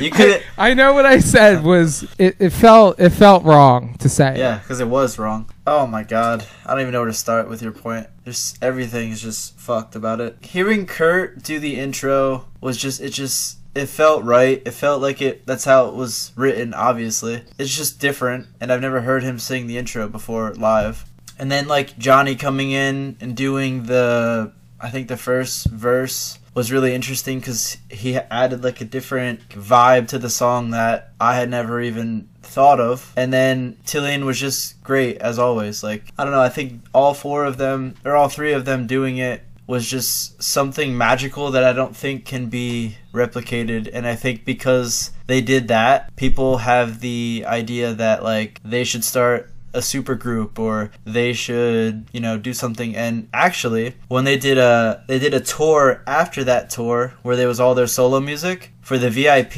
Speaker 2: You could-
Speaker 1: I, I know what I said was it, it felt it felt wrong to say.
Speaker 2: Yeah, because it was wrong. Oh my god. I don't even know where to start with your point. Just everything is just fucked about it. Hearing Kurt do the intro was just it just it felt right. It felt like it that's how it was written, obviously. It's just different and I've never heard him sing the intro before live. And then like Johnny coming in and doing the I think the first verse was really interesting because he added like a different vibe to the song that I had never even thought of. And then Tilian was just great as always. Like I don't know, I think all four of them or all three of them doing it was just something magical that I don't think can be replicated. And I think because they did that, people have the idea that like they should start a super group or they should you know do something. And actually when they did a they did a tour after that tour where there was all their solo music for the vip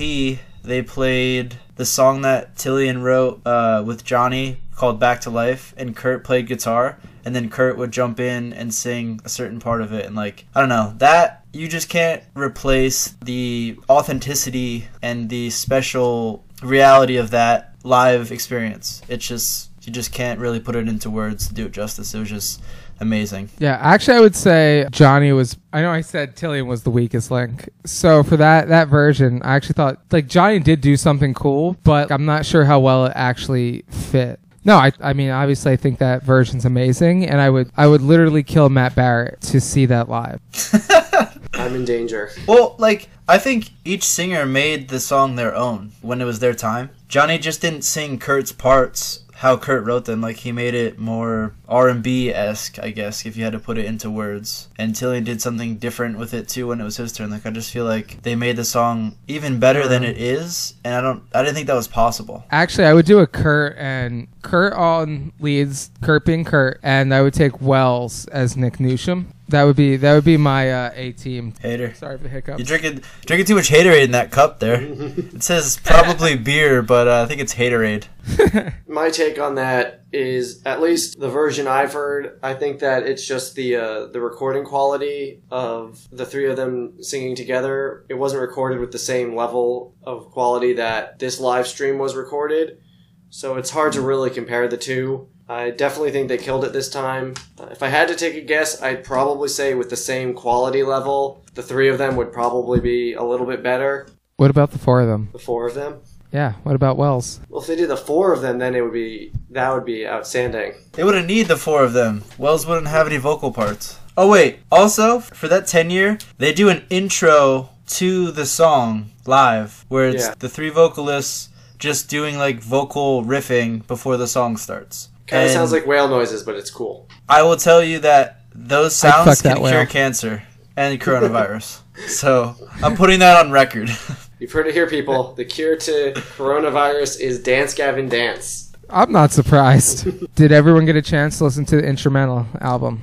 Speaker 2: they played the song that tilian wrote uh, with johnny called back to life and kurt played guitar and then kurt would jump in and sing a certain part of it. And like i don't know that you just can't replace the authenticity and the special reality of that live experience. It's just you just can't really put it into words to do it justice. It was just amazing.
Speaker 1: Yeah, actually, I would say Johnny was. I know I said Tilian was the weakest link. So for that that version, I actually thought like Johnny did do something cool, but I'm not sure how well it actually fit. No, I, I mean, obviously, I think that version's amazing, and I would, I would literally kill Matt Barrett to see that live.
Speaker 6: I'm in danger.
Speaker 2: Well, like I think each singer made the song their own when it was their time. Johnny just didn't sing Kurt's parts how Kurt wrote them. Like he made it more R and B esque, I guess, if you had to put it into words. And Tilly did something different with it too when it was his turn. Like I just feel like they made the song even better than it is, and I don't, I didn't think that was possible.
Speaker 1: Actually, I would do a Kurt and Kurt on leads, Kurt being Kurt, and I would take Wells as Nick Newsham. That would be that would be my uh, A team.
Speaker 2: Hater.
Speaker 1: Sorry for the hiccup.
Speaker 2: You drinking drinking too much haterade in that cup there. it says probably beer, but uh, I think it's haterade.
Speaker 6: My take on that is, at least the version I've heard, I think that it's just the uh, the recording quality of the three of them singing together. It wasn't recorded with the same level of quality that this live stream was recorded, so it's hard to really compare the two. I definitely think they killed it this time. Uh, if I had to take a guess, I'd probably say with the same quality level, the three of them would probably be a little bit better.
Speaker 1: What about the four of them?
Speaker 6: The four of them.
Speaker 1: Yeah. What about Wells?
Speaker 6: Well, if they did the four of them, then it would be that would be outstanding.
Speaker 2: They wouldn't need the four of them. Wells wouldn't have any vocal parts. Oh wait, also for that ten year, they do an intro to the song live, where it's
Speaker 6: Yeah.
Speaker 2: the three vocalists just doing like vocal riffing before the song starts.
Speaker 6: Kind of sounds like whale noises, but it's cool.
Speaker 2: I will tell you that those sounds
Speaker 1: fuck that
Speaker 2: can
Speaker 1: whale.
Speaker 2: cure cancer and coronavirus. so I'm putting that on record.
Speaker 6: You've heard it here, people. The cure to coronavirus is Dance Gavin Dance.
Speaker 1: I'm not surprised. Did everyone get a chance to listen to the instrumental album?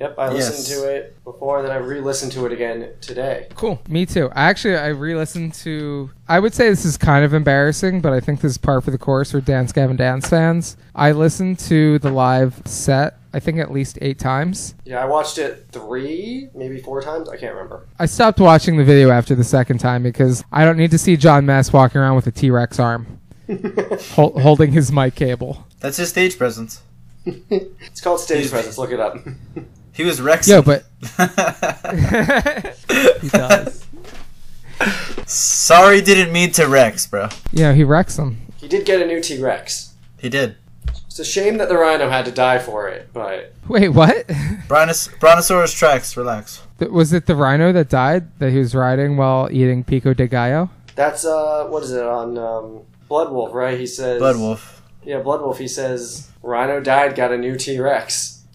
Speaker 6: Yep, I listened
Speaker 2: Yes.
Speaker 6: to it before, then I re-listened to it again today.
Speaker 1: Cool. Me too. Actually, I re-listened to. I would say this is kind of embarrassing, but I think this is par for the course for Dance Gavin Dance fans. I listened to the live set. I think at least eight times.
Speaker 6: Yeah, I watched it three, maybe four times. I can't remember.
Speaker 1: I stopped watching the video after the second time because I don't need to see Jon Mess walking around with a T Rex arm, hol- holding his mic cable.
Speaker 2: That's his stage presence.
Speaker 6: It's called stage presence. Look it up.
Speaker 2: He was Rex.
Speaker 1: Yo, but he does.
Speaker 2: Sorry, didn't mean to Rex, bro.
Speaker 1: Yeah, he wrecks them.
Speaker 6: he did get a new T-Rex.
Speaker 2: He did.
Speaker 6: It's a shame that the rhino had to die for it, but
Speaker 1: Wait, what?
Speaker 2: Brontos- Brontosaurus Rex, relax.
Speaker 1: Th- Was it the rhino that died that he was riding while eating pico de gallo?
Speaker 6: that's uh, what is it on um, Blood Wolf, right? He says
Speaker 2: Blood Wolf.
Speaker 6: Yeah, Blood Wolf. He says rhino died, got a new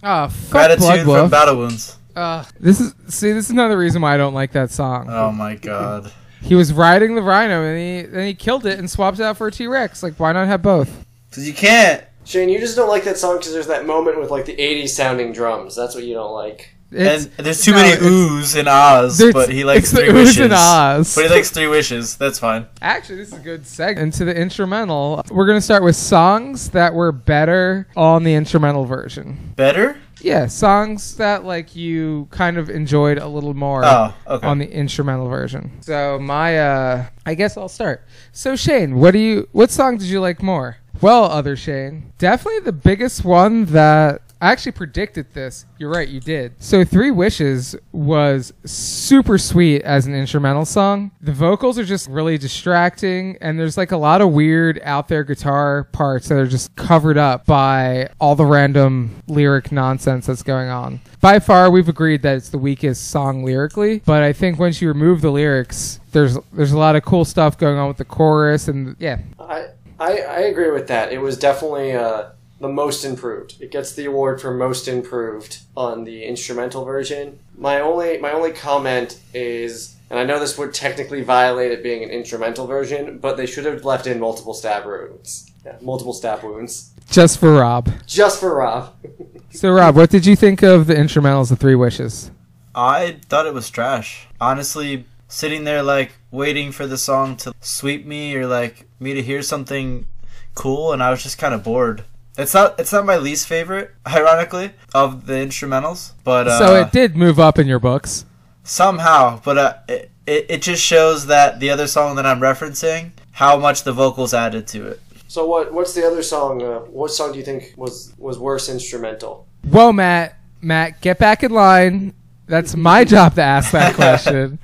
Speaker 6: T-Rex.
Speaker 1: Oh, fuck
Speaker 2: Gratitude
Speaker 1: Blood
Speaker 2: from
Speaker 1: Wolf.
Speaker 2: Battle Wounds.
Speaker 1: Uh, this is see, this is another reason why I don't like that song.
Speaker 2: Oh my god.
Speaker 1: He was riding the rhino and he then he killed it and swapped it out for a T Rex. Like, why not have both?
Speaker 2: Because you can't.
Speaker 6: Shane, you just don't like that song because there's that moment with like the 80s sounding drums. That's what you don't like.
Speaker 1: It's,
Speaker 2: and there's too
Speaker 1: no,
Speaker 2: many
Speaker 1: it's-
Speaker 2: oohs and ahs, but he likes
Speaker 1: it's
Speaker 2: three
Speaker 1: oohs
Speaker 2: wishes.
Speaker 1: and ahs.
Speaker 2: But he likes three wishes. That's fine.
Speaker 1: Actually, this is a good segue into the instrumental. We're gonna start with songs that were better on the instrumental version.
Speaker 2: Better?
Speaker 1: Yeah, songs that like you kind of enjoyed a little more.
Speaker 2: Oh, okay.
Speaker 1: on the instrumental version. So my uh I guess I'll start. So Shane, what do you what song did you like more? Well, other Shane, definitely the biggest one that I actually predicted this. You're right, you did. So Three Wishes was super sweet as an instrumental song. The vocals are just really distracting and there's like a lot of weird out there guitar parts that are just covered up by all the random lyric nonsense that's going on. By far we've agreed that it's the weakest song lyrically, but I think once you remove the lyrics, there's there's a lot of cool stuff going on with the chorus and yeah.
Speaker 6: I I, I agree with that. It was definitely uh, the most improved. It gets the award for most improved on the instrumental version. My only my only comment is, and I know this would technically violate it being an instrumental version, but they should have left in multiple stab wounds. Yeah, multiple stab wounds.
Speaker 1: Just for Rob.
Speaker 6: Just for Rob.
Speaker 1: So Rob, what did you think of the instrumentals of Three Wishes?
Speaker 2: I thought it was trash. Honestly, sitting there like waiting for the song to sweep me or like me to hear something cool, and I was just kind of bored. It's not. It's not my least favorite, ironically, of the instrumentals. But uh,
Speaker 1: so it did move up in your books.
Speaker 2: somehow. But uh, it, it it just shows that the other song that I'm referencing, how much the vocals added to it.
Speaker 6: So what what's the other song? Uh, what song do you think was was worse instrumental?
Speaker 1: Whoa, Matt, Matt, get back in line. That's my job to ask that question.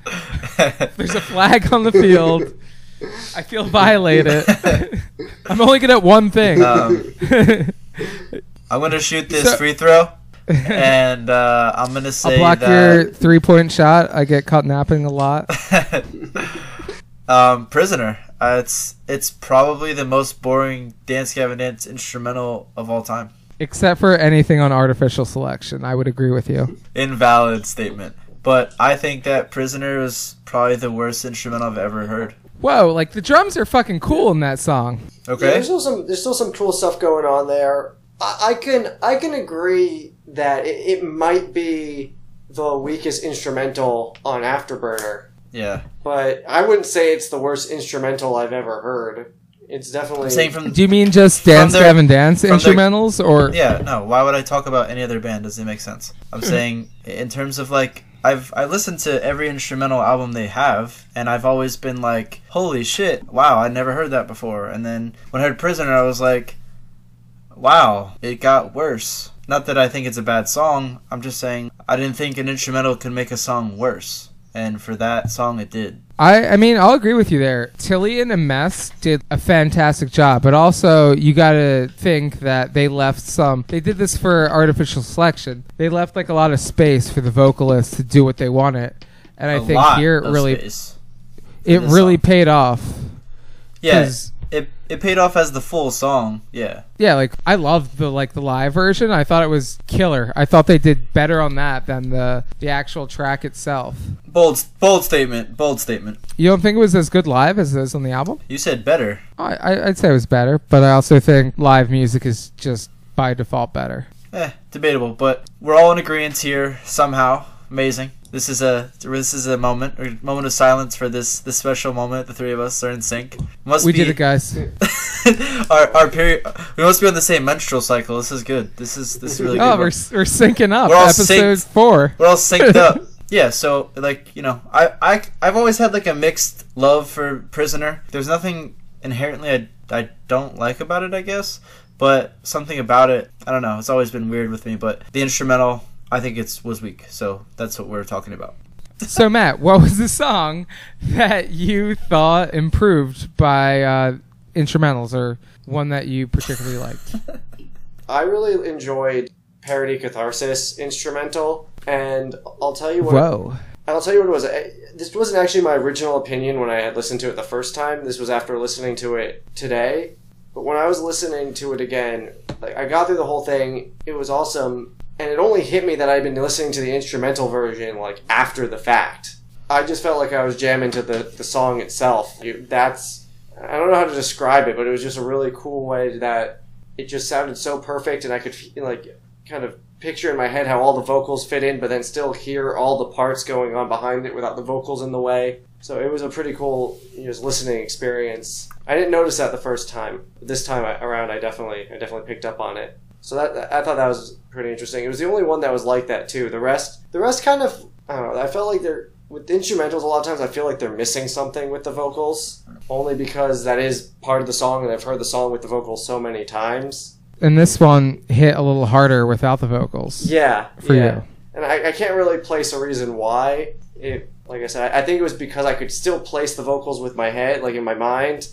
Speaker 1: There's a flag on the field. I feel violated. I'm only good at one thing.
Speaker 2: Um, I'm gonna shoot this
Speaker 1: So-
Speaker 2: free throw, and uh, I'm gonna
Speaker 1: I'll
Speaker 2: say
Speaker 1: block
Speaker 2: that
Speaker 1: your three point shot. I get caught napping a lot.
Speaker 2: um, Prisoner. Uh, it's it's probably the most boring Dance Gavin Dance instrumental of all time.
Speaker 1: Except for anything on artificial selection. I would agree with you.
Speaker 2: Invalid statement. But I think that Prisoner is probably the worst instrumental I've ever heard.
Speaker 1: Whoa, like the drums are fucking cool in that song.
Speaker 6: Yeah,
Speaker 2: Okay.
Speaker 6: there's still some there's still some cool stuff going on there. I, I can I can agree that it, it might be the weakest instrumental on Afterburner,
Speaker 2: yeah.
Speaker 6: but I wouldn't say it's the worst instrumental I've ever heard. It's definitely
Speaker 2: I'm saying from
Speaker 1: Do you mean just Dance
Speaker 2: their-
Speaker 1: Gavin Dance
Speaker 2: from their-
Speaker 1: instrumentals or
Speaker 2: Yeah, no. Why would I talk about any other band? Doesn't make sense. I'm hmm. saying in terms of like I've I listened to every instrumental album they have, and I've always been like, holy shit, wow, I never heard that before. And then when I heard Prisoner, I was like, wow, it got worse. Not that I think it's a bad song. I'm just saying I didn't think an instrumental could make a song worse, and for that song, it did.
Speaker 1: I, I mean, I'll agree with you there. tilly and Mess did a fantastic job, but also you gotta think that they left some. They did this for artificial selection. They left like a lot of space for the vocalists to do what they wanted, and I
Speaker 2: A
Speaker 1: think here it really it really
Speaker 2: song.
Speaker 1: paid off.
Speaker 2: Yeah, it it paid off as the full song. Yeah.
Speaker 1: Yeah, like I loved the like the live version. I thought it was killer. I thought they did better on that than the the actual track itself.
Speaker 2: Bold bold statement. Bold statement.
Speaker 1: You don't think it was as good live as it is on the album?
Speaker 2: You said better.
Speaker 1: I, I I'd say it was better, but I also think live music is just by default better.
Speaker 2: Eh, debatable, but we're all in agreement here somehow. Amazing. This is a this is a moment, a moment of silence for this this special moment. The three of us are in sync. Must
Speaker 1: We
Speaker 2: be
Speaker 1: did it, guys.
Speaker 2: our our period. We must be on the same menstrual cycle. This is good. This is this is really
Speaker 1: oh,
Speaker 2: good.
Speaker 1: we're
Speaker 2: We're,
Speaker 1: we're syncing up.
Speaker 2: We're all
Speaker 1: Episode
Speaker 2: synced.
Speaker 1: four.
Speaker 2: we're all synced up. Yeah. So like you know, I I I've always had like a mixed love for Prisoner. There's nothing inherently I I don't like about it. I guess. But something about it, I don't know. It's always been weird with me. But the instrumental, I think it's was weak. So that's what we're talking about.
Speaker 1: So Matt, what was the song that you thought improved by uh, instrumentals, or one that you particularly liked?
Speaker 6: I really enjoyed Parody Catharsis instrumental, and I'll tell you what
Speaker 1: Whoa.
Speaker 6: I'll tell you what it was. I- This wasn't actually my original opinion when I had listened to it the first time. This was after listening to it today. But when I was listening to it again, like I got through the whole thing. It was awesome, and it only hit me that I'd been listening to the instrumental version like after the fact. I just felt like I was jamming to the the song itself. That's I don't know how to describe it, but it was just a really cool way that it just sounded so perfect, and I could like kind of picture in my head how all the vocals fit in, but then still hear all the parts going on behind it without the vocals in the way. So it was a pretty cool just listening experience. I didn't notice that the first time. This time around, I definitely, I definitely picked up on it. So that I thought that was pretty interesting. It was the only one that was like that too. The rest, the rest kind of, I don't know. I felt like they're with instrumentals. A lot of times, I feel like they're missing something with the vocals, only because that is part of the song, and I've heard the song with the vocals so many times.
Speaker 1: And this one hit a little harder without the vocals.
Speaker 6: Yeah,
Speaker 1: For
Speaker 6: yeah.
Speaker 1: you.
Speaker 6: and I, I can't really place a reason why. It, like I said, I, I think it was because I could still place the vocals with my head, like in my mind.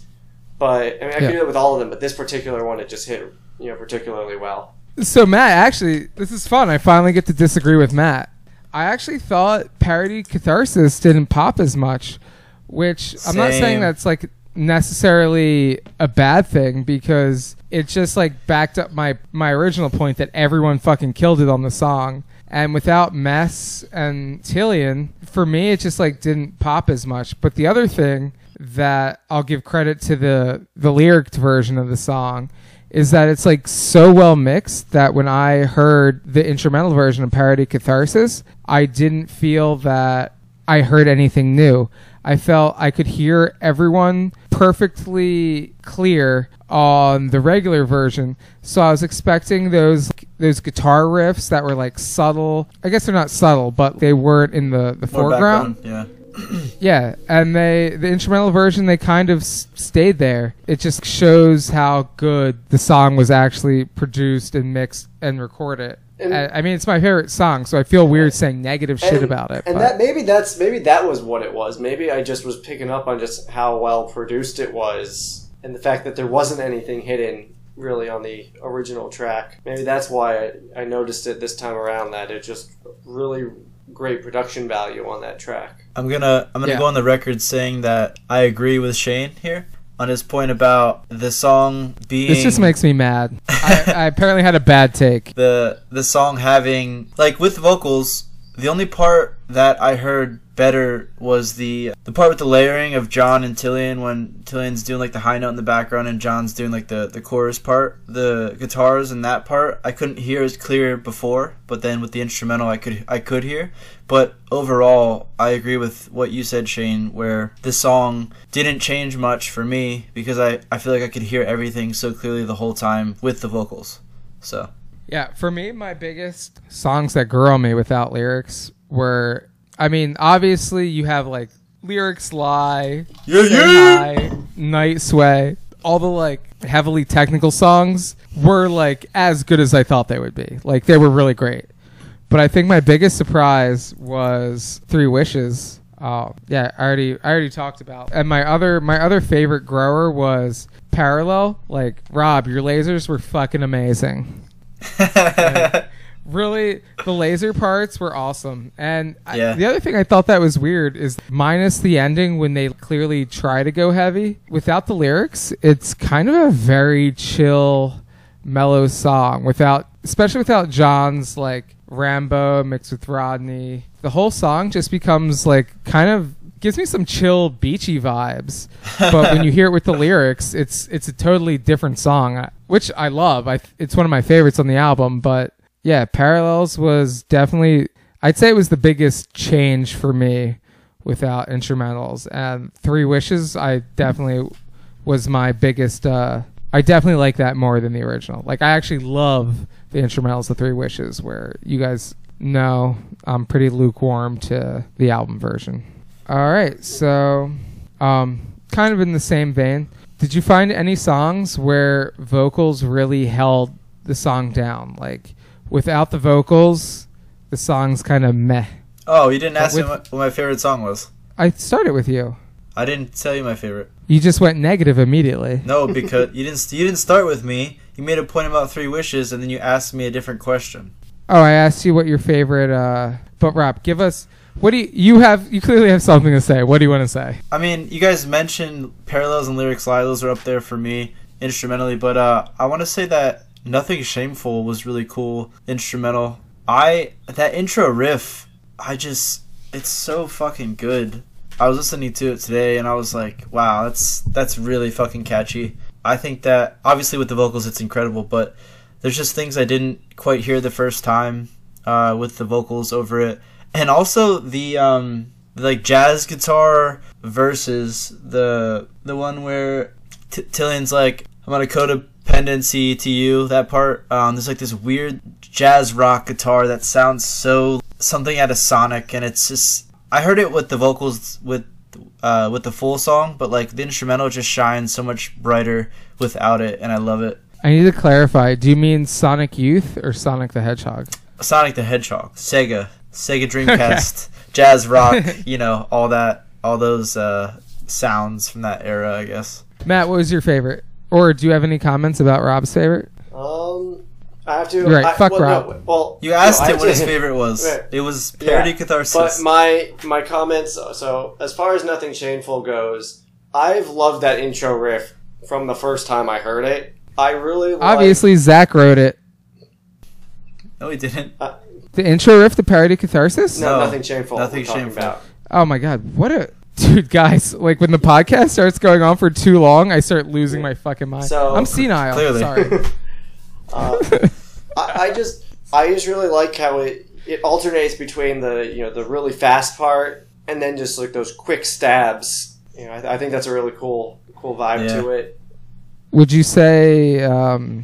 Speaker 6: But I mean, I
Speaker 1: Yeah.
Speaker 6: could do that with all of them. But this particular one, it just hit you know particularly well.
Speaker 1: So Matt, actually, this is fun. I finally get to disagree with Matt. I actually thought parody catharsis didn't pop as much, which I'm not saying that's like necessarily a bad thing because it just like backed up my my original point that everyone fucking killed it on the song. And without Mess and Tilian, for me, it just like didn't pop as much. But the other thing that I'll give credit to the the lyric version of the song is that it's like so well mixed that when I heard the instrumental version of Parody Catharsis, I didn't feel that I heard anything new. I felt I could hear everyone perfectly clear on the regular version. So I was expecting those those guitar riffs that were like subtle. I guess they're not subtle, but they weren't in the the
Speaker 2: More
Speaker 1: foreground.
Speaker 2: background, Yeah.
Speaker 1: Yeah, and they the instrumental version they kind of s- stayed there. It just shows how good the song was actually produced and mixed and recorded.
Speaker 6: And-
Speaker 1: I, I mean, it's my favorite song, so I feel weird saying negative shit
Speaker 6: And-
Speaker 1: about it.
Speaker 6: And
Speaker 1: but-
Speaker 6: that maybe that's maybe that was what it was. Maybe I just was picking up on just how well produced it was, and the fact that there wasn't anything hidden really on the original track. Maybe that's why I, I noticed it this time around. That it just really great production value on that track.
Speaker 2: I'm gonna I'm gonna
Speaker 1: Yeah.
Speaker 2: go on the record saying that I agree with Shane here on his point about the song being
Speaker 1: this just makes me mad. I, I apparently had a bad take.
Speaker 2: the the song having like with vocals. The only part that I heard better was the the part with the layering of Jon and Tilian when Tilian's doing like the high note in the background and Jon's doing like the the chorus part. The guitars in that part I couldn't hear as clear before, but then with the instrumental I could I could hear. But overall, I agree with what you said, Shane, where the song didn't change much for me because I, I feel like I could hear everything so clearly the whole time with the vocals. So
Speaker 1: Yeah, for me, my biggest songs that grew on me without lyrics were, I mean, obviously you have like lyrics lie,
Speaker 2: Yeah,
Speaker 1: Say Hi, night sway, all the like heavily technical songs were like as good as I thought they would be. Like they were really great. But I think my biggest surprise was Three Wishes. Oh yeah, I already I already talked about. And my other my other favorite grower was Parallel. Like Rob, your lasers were fucking amazing. Really, the laser parts were awesome. And I- the other thing I thought that was weird is minus the ending when they clearly try to go heavy, without the lyrics, it's kind of a very chill, mellow song without especially without Jon's like Rambo mixed with Rodney. The whole song just becomes like kind of gives me some chill beachy vibes. But when you hear it with the lyrics, it's it's a totally different song, uh, which I love. I it's one of my favorites on the album, but yeah, Parallels was definitely I'd say it was the biggest change for me without instrumentals. And Three Wishes I definitely was my biggest uh I definitely like that more than the original. Like I actually love the instrumentals of Three Wishes where you guys know I'm pretty lukewarm to the album version. All right, so um kind of in the same vein, did you find any songs where vocals really held the song down? Like without the vocals, the song's kind of meh.
Speaker 2: oh, you didn't ask me
Speaker 1: with-
Speaker 2: what, what my favorite song was.
Speaker 1: I started with you.
Speaker 2: I didn't tell you my favorite.
Speaker 1: You just went negative immediately.
Speaker 2: No, because you didn't. You didn't start with me. You made a point about three wishes, and then you asked me a different question.
Speaker 1: Oh, I asked you what your favorite. uh But Rob, give us. What do you, you have? You clearly have something to say. What do you want to say?
Speaker 2: I mean, you guys mentioned parallels and lyrics lie. Those are up there for me instrumentally, but uh, I want to say that nothing shameful was really cool instrumental. I that intro riff, I just it's so fucking good. I was listening to it today and I was like, wow, that's that's really fucking catchy. I think that obviously with the vocals it's incredible, but there's just things I didn't quite hear the first time uh, with the vocals over it, and also the um, like jazz guitar versus the the one where T- Tilian's like I'm on a codependency to you. That part um, there's like this weird jazz rock guitar that sounds so something out of Sonic, and it's just I heard it with the vocals with uh, with the full song, but like the instrumental just shines so much brighter without it, and I love it.
Speaker 1: I need to clarify. Do you mean Sonic Youth or Sonic the Hedgehog?
Speaker 2: Sonic the Hedgehog, Sega, Sega Dreamcast, jazz rock, you know, all that, all those uh, sounds from that era, I guess.
Speaker 1: Matt, what was your favorite? Or do you have any comments about Rob's favorite?
Speaker 6: Um, I have to.
Speaker 1: You're right,
Speaker 6: I,
Speaker 1: fuck
Speaker 6: well,
Speaker 1: Rob.
Speaker 6: no, well,
Speaker 2: You asked
Speaker 6: no,
Speaker 2: him what his favorite was.
Speaker 6: Right.
Speaker 2: It was parody
Speaker 6: Yeah,
Speaker 2: catharsis.
Speaker 6: But my my comments. So as far as nothing shameful goes, I've loved that intro riff from the first time I heard it. I really like,
Speaker 1: Obviously, Zach wrote it.
Speaker 2: no, he didn't.
Speaker 1: The intro riff, the parody catharsis.
Speaker 6: no,
Speaker 2: No,
Speaker 6: nothing shameful.
Speaker 2: nothing
Speaker 6: we're talking
Speaker 2: shameful.
Speaker 6: About.
Speaker 1: Oh my god, what a dude, guys! Like when the podcast starts going on for too long, I start losing my fucking mind.
Speaker 6: So-
Speaker 1: I'm senile.
Speaker 2: Clearly.
Speaker 1: Sorry.
Speaker 6: Uh, I, I just I just really like how it it alternates between the you know the really fast part and then just like those quick stabs. You know, I, I think that's a really cool cool vibe
Speaker 2: Yeah.
Speaker 6: to it.
Speaker 1: Would you say um,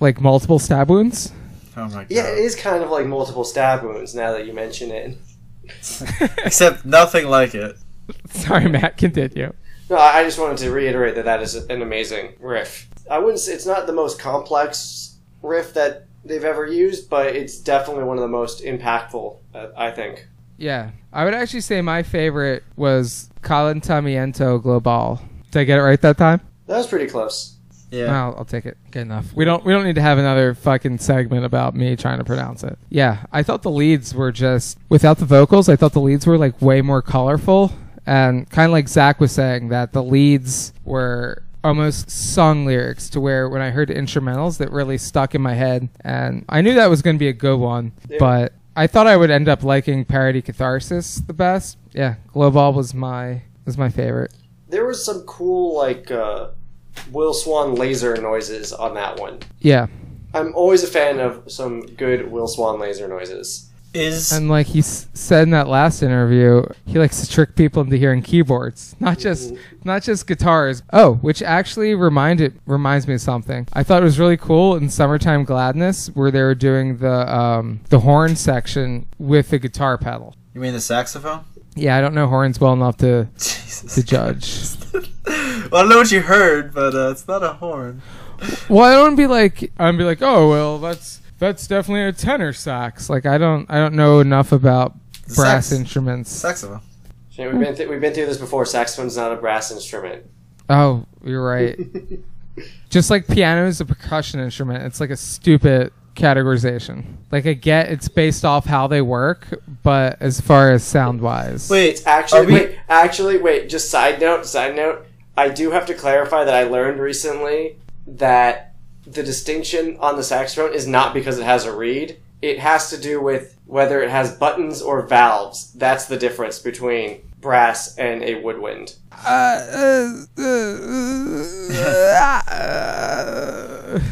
Speaker 1: like multiple stab wounds?
Speaker 2: Oh my god.
Speaker 6: Yeah, it is kind of like multiple stab wounds now that you mention it.
Speaker 2: Except nothing like it.
Speaker 1: Sorry, Matt. Continue.
Speaker 6: No, I I just wanted to reiterate that that is an amazing riff. I wouldn't say it's not the most complex riff that they've ever used, but it's definitely one of the most impactful. Uh, I think.
Speaker 1: Yeah, I would actually say my favorite was Calentamiento Global. Did I get it right that time?
Speaker 6: That was pretty close.
Speaker 2: Yeah.
Speaker 1: I'll, I'll take it. Good enough. We don't we don't need to have another fucking segment about me trying to pronounce it. Yeah, I thought the leads were just without the vocals. I thought the leads were like way more colorful and kind of like Zach was saying that the leads were almost song lyrics to where when I heard the instrumentals that really stuck in my head and I knew that was going to be a good one,
Speaker 6: Yeah.
Speaker 1: but I thought I would end up liking Parody Catharsis the best. Yeah, Global was my was my favorite.
Speaker 6: There was some cool like uh, Will Swan laser noises on that one.
Speaker 1: Yeah.
Speaker 6: I'm always a fan of some good Will Swan laser noises.
Speaker 2: Is
Speaker 1: And like he s- said in that last interview, he likes to trick people into hearing keyboards, not just not just guitars. Oh, which actually reminded reminds me of something. I thought it was really cool in Summertime Gladness where they were doing the um, the horn section with the guitar pedal.
Speaker 2: you mean the saxophone?
Speaker 1: Yeah, I don't know horns well enough to
Speaker 2: Jesus.
Speaker 1: to judge.
Speaker 2: well, I don't know what you heard, but uh, it's not a horn.
Speaker 1: well, I don't want to be like I'm be like, oh well, that's that's definitely a tenor sax. Like I don't I don't know enough about brass
Speaker 2: Sax.
Speaker 1: instruments.
Speaker 2: Saxophone.
Speaker 6: Shane, we've been th- we've been through this before. Saxophone's not a brass instrument.
Speaker 1: Oh, you're right. Just like piano is a percussion instrument, it's like a stupid categorization. Like I get it's based off how they work, but as far as sound wise,
Speaker 2: Wait,
Speaker 6: actually
Speaker 2: we-
Speaker 6: wait, actually wait. Just side note, side note. I do have to clarify that I learned recently that the distinction on the saxophone is not because it has a reed. It has to do with whether it has buttons or valves. That's the difference between brass and a woodwind.
Speaker 1: uh, uh, uh,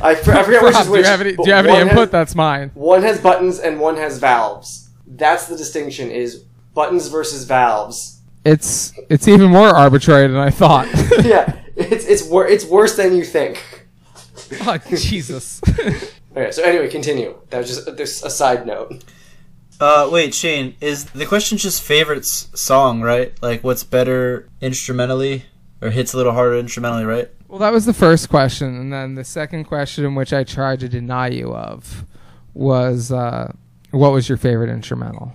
Speaker 6: I, forget which is
Speaker 1: do
Speaker 6: which.
Speaker 1: you have any, do you have any
Speaker 6: has-
Speaker 1: input? That's mine.
Speaker 6: One has buttons and one has valves. That's the distinction: is buttons versus valves.
Speaker 1: It's it's even more arbitrary than I thought.
Speaker 6: yeah, it's it's wor- it's worse than you think.
Speaker 1: oh Jesus!
Speaker 6: Okay, so anyway, continue. That was just this a side note.
Speaker 2: Uh, wait, Shane, is the question just favorite song, right? Like, what's better instrumentally, or hits a little harder instrumentally, right?
Speaker 1: well, that was the first question, and then the second question, which I tried to deny you of, was uh, what was your favorite instrumental?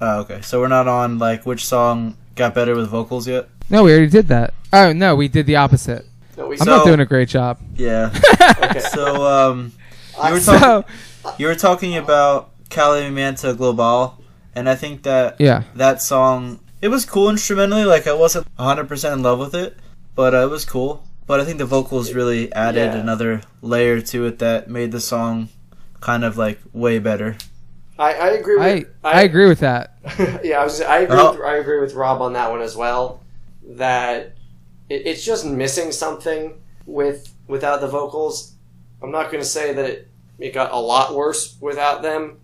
Speaker 2: Oh, okay. So we're not on like which song got better with vocals yet.
Speaker 1: No, we already did that. Oh no, we did the opposite.
Speaker 6: No, we
Speaker 1: I'm
Speaker 2: So-
Speaker 1: not doing a great job.
Speaker 2: Yeah.
Speaker 6: okay.
Speaker 2: so um, you were
Speaker 1: So
Speaker 2: talking you were talking about Calimanta Global, and I think that
Speaker 1: yeah,
Speaker 2: that song it was cool instrumentally. Like I wasn't 100 percent in love with it, but uh, it was cool. But I think the vocals really added
Speaker 6: Yeah.
Speaker 2: another layer to it that made the song kind of like way better.
Speaker 6: I, I agree with
Speaker 1: I I agree with that.
Speaker 6: yeah, I was I agree
Speaker 2: Oh.
Speaker 6: with, I agree with Rob on that one as well. That it, it's just missing something with without the vocals. I'm not going to say that it, it got a lot worse without them,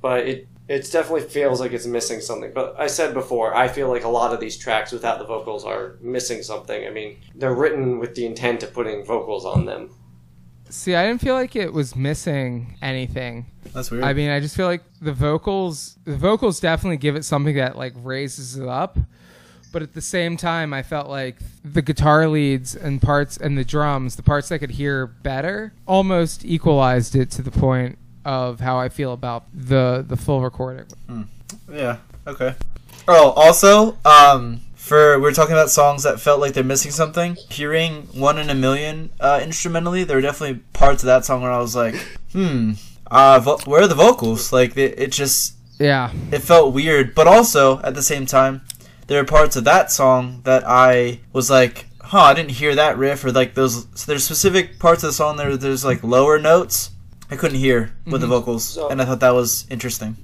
Speaker 6: but it it definitely feels like it's missing something. But I said before, I feel like a lot of these tracks without the vocals are missing something. I mean, they're written with the intent of putting vocals on them.
Speaker 1: See, I didn't feel like it was missing anything.
Speaker 2: That's weird.
Speaker 1: I mean, I just feel like the vocals, the vocals definitely give it something that like raises it up. But at the same time, I felt like the guitar leads and parts and the drums, the parts I could hear better, almost equalized it to the point of how I feel about the the full recording.
Speaker 2: Yeah. Okay. Oh, also, um, for we're talking about songs that felt like they're missing something. Hearing "One in a Million uh, instrumentally, there were definitely parts of that song where I was like, "Hmm, uh, vo- where are the vocals?" Like it, it just
Speaker 1: Yeah,
Speaker 2: it felt weird. But also at the same time, there are parts of that song that I was like, "Huh, I didn't hear that riff." Or like those. So there's specific parts of the song there. There's like lower notes I couldn't hear with the mm-hmm. vocals,
Speaker 6: So-
Speaker 2: and I thought that was interesting.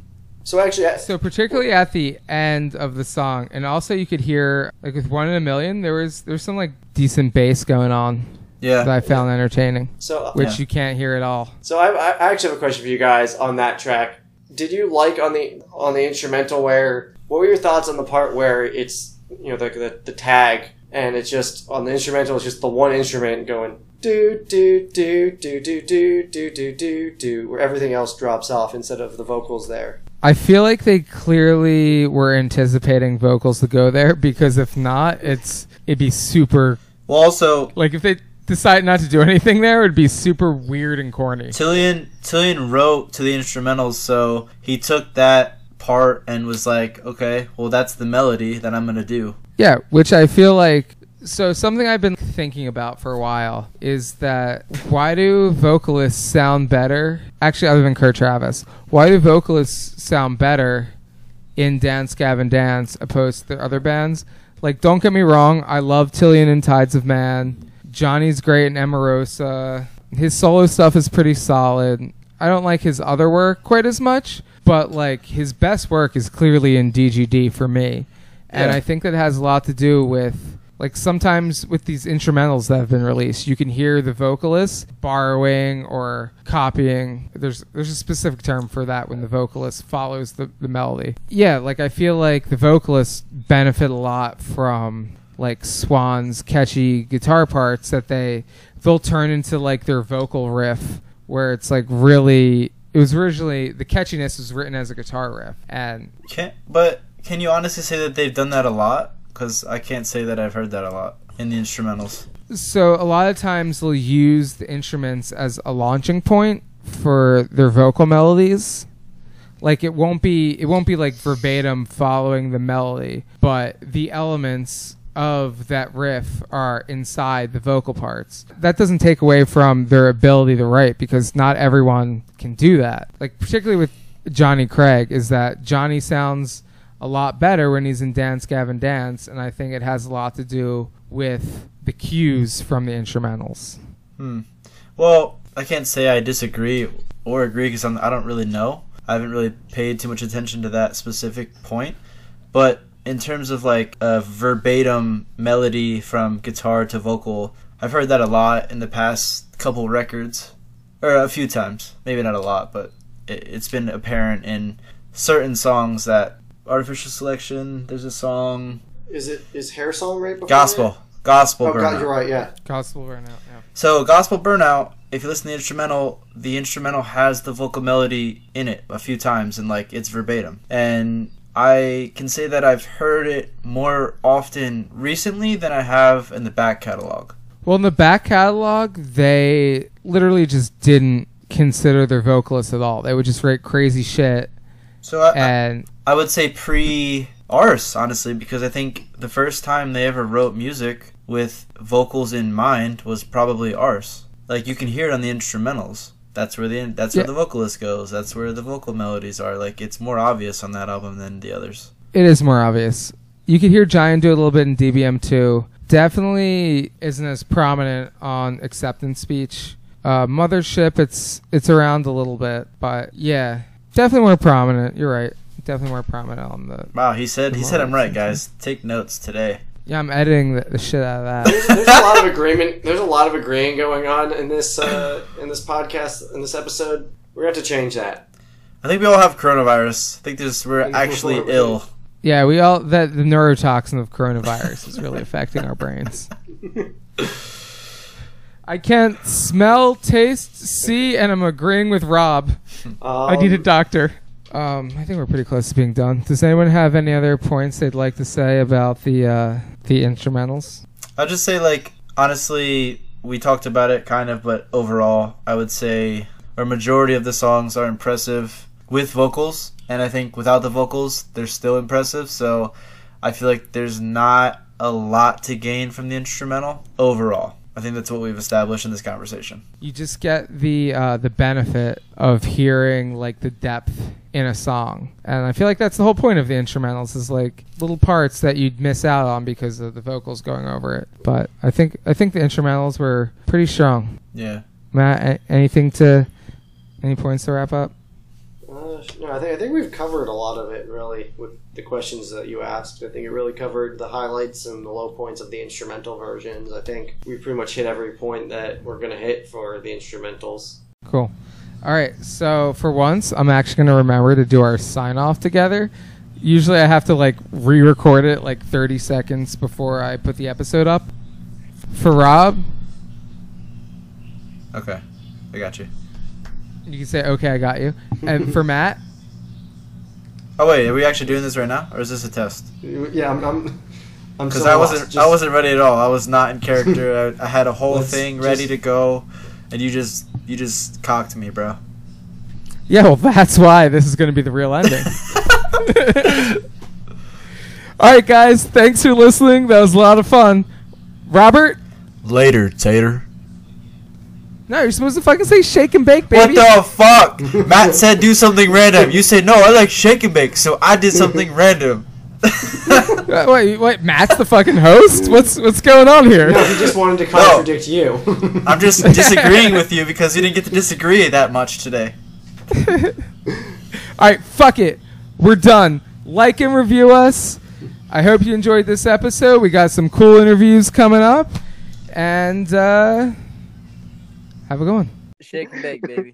Speaker 6: So actually, I-
Speaker 1: So particularly at the end of the song, and also you could hear like with one in a million, there was there's some like decent bass going on
Speaker 2: Yeah, that
Speaker 1: I found entertaining,
Speaker 6: so uh,
Speaker 1: which
Speaker 2: Yeah.
Speaker 1: you can't hear at all.
Speaker 6: So I, I I actually have a question for you guys on that track. Did you like on the on the instrumental where? What were your thoughts on the part where it's you know the the, the tag and it's just on the instrumental it's just the one instrument going do do do do do do do do do do where everything else drops off instead of the vocals there.
Speaker 1: I feel like they clearly were anticipating vocals to go there because if not, it's it'd be super
Speaker 2: Well, also,
Speaker 1: like if they decide not to do anything there, it would be super weird and corny.
Speaker 2: Tilian Tilian wrote to the instrumentals, so he took that part and was like, okay, well that's the melody that I'm gonna do.
Speaker 1: Yeah, which I feel like. So something I've been thinking about for a while is that why do vocalists sound better? Actually, other than Kurt Travis, why do vocalists sound better in Dance Gavin Dance opposed to their other bands? Like, don't get me wrong, I love Tilian and Tides of Man. Johnny's great in Emarosa. His solo stuff is pretty solid. I don't like his other work quite as much, but like his best work is clearly in DGD for me. And
Speaker 2: Yeah.
Speaker 1: I think that has a lot to do with like sometimes with these instrumentals that have been released, you can hear the vocalist borrowing or copying. There's there's a specific term for that when the vocalist follows the, the melody. Yeah, like I feel like the vocalists benefit a lot from like Swan's catchy guitar parts that they they'll turn into like their vocal riff where it's like really it was originally the catchiness was written as a guitar riff and
Speaker 2: Can but can you honestly say that they've done that a lot? Because I can't say that I've heard that a lot in the instrumentals.
Speaker 1: So a lot of times they'll use the instruments as a launching point for their vocal melodies. Like it won't be it won't be like verbatim following the melody, but the elements of that riff are inside the vocal parts. That doesn't take away from their ability to write because not everyone can do that. Like particularly with Johnny Craig is that Johnny sounds a lot better when he's in Dance Gavin Dance, and I think it has a lot to do with the cues from the instrumentals.
Speaker 2: Hmm. Well, I can't say I disagree or agree because I don't really know. I haven't really paid too much attention to that specific point. But in terms of like a verbatim melody from guitar to vocal, I've heard that a lot in the past couple records, or a few times. Maybe not a lot, but it, it's been apparent in certain songs that artificial selection. There's a song
Speaker 6: Is it is hair song right before
Speaker 2: gospel, gospel.
Speaker 6: that? Oh,
Speaker 2: Burnout.
Speaker 6: God, you're right. Yeah.
Speaker 1: Gospel burnout. yeah.
Speaker 2: So, Gospel Burnout, if you listen to the instrumental, the instrumental has the vocal melody in it a few times and like it's verbatim. And I can say that I've heard it more often recently than I have in the back catalog.
Speaker 1: Well, in the back catalog, they literally just didn't consider their vocalists at all. They would just write crazy shit,
Speaker 2: So I,
Speaker 1: and
Speaker 2: I would say pre Ars, honestly, because I think the first time they ever wrote music with vocals in mind was probably Ars. Like you can hear it on the instrumentals. That's where the that's where the vocalist goes. That's where the vocal melodies are. Like it's more obvious on that album than the others.
Speaker 1: it is more obvious. You can hear Giant do a little bit in DBM too. Definitely isn't as prominent on acceptance speech. Uh, Mothership, it's it's around a little bit, but yeah, definitely more prominent. You're right. Definitely more prominent on the.
Speaker 2: Wow, he said he said I'm right,
Speaker 1: Tomorrow,
Speaker 2: guys. Take notes today.
Speaker 1: Yeah, I'm editing the, the shit out of that.
Speaker 6: There's, there's a lot of agreement. There's a lot of agreeing going on in this uh, in this podcast in this episode. We're gonna have to change that.
Speaker 2: I think we all have coronavirus. I think this we're actually ill.
Speaker 1: Yeah, we all that the neurotoxin of coronavirus is really affecting our brains. I can't smell, taste, see, and I'm agreeing with Rob. I need a
Speaker 6: Um,
Speaker 1: doctor. Um, I think we're pretty close to being done. Does anyone have any other points they'd like to say about the uh, the instrumentals?
Speaker 2: I'll just say like honestly, we talked about it kind of, but overall, I would say a majority of the songs are impressive with vocals, and I think without the vocals, they're still impressive. So I feel like there's not a lot to gain from the instrumental overall. I think that's what we've established in this conversation.
Speaker 1: You just get the uh, the benefit of hearing like the depth in a song, and I feel like that's the whole point of the instrumentals is like little parts that you'd miss out on because of the vocals going over it. But I think I think the instrumentals were pretty strong.
Speaker 2: Yeah.
Speaker 1: Matt, a- anything to any points to wrap up?
Speaker 6: No, I think I think we've covered a lot of it really with the questions that you asked. I think it really covered the highlights and the low points of the instrumental versions. I think we pretty much hit every point that we're gonna hit for the instrumentals.
Speaker 1: Cool. All right. So for once, I'm actually going to remember to do our sign off together. Usually, I have to like re-record it like 30 seconds before I put the episode up. For Rob,
Speaker 2: Okay. I got you.
Speaker 1: You can say, "Okay, I got you." And for Matt,
Speaker 2: Oh wait, are we actually doing this right now, or is this a test?
Speaker 6: Yeah, I'm. I'm I'm
Speaker 2: because
Speaker 6: so
Speaker 2: I wasn't
Speaker 6: Just-
Speaker 2: I wasn't ready at all. I was not in character. I, I had a whole
Speaker 6: Let's
Speaker 2: thing ready
Speaker 6: just-
Speaker 2: to go, and you just you just cocked me, bro.
Speaker 1: Yeah, well, that's why this is going to be the real ending. All right, guys. Thanks for listening. That was a lot of fun. Robert?
Speaker 2: Later, Tater.
Speaker 1: No, you're supposed to fucking say shake and bake, baby.
Speaker 2: What the fuck? Matt said do something random. You said no. I like shake and bake, so I did something random.
Speaker 1: Wait, wait, Matt's the fucking host? What's what's going on here?
Speaker 6: No, he just wanted to contradict you.
Speaker 2: I'm just disagreeing with you because you didn't get to disagree that much today.
Speaker 1: All right, fuck it. We're done. Like and review us. I hope you enjoyed this episode. We got some cool interviews coming up. And uh have a good one.
Speaker 4: Shake and bake, baby.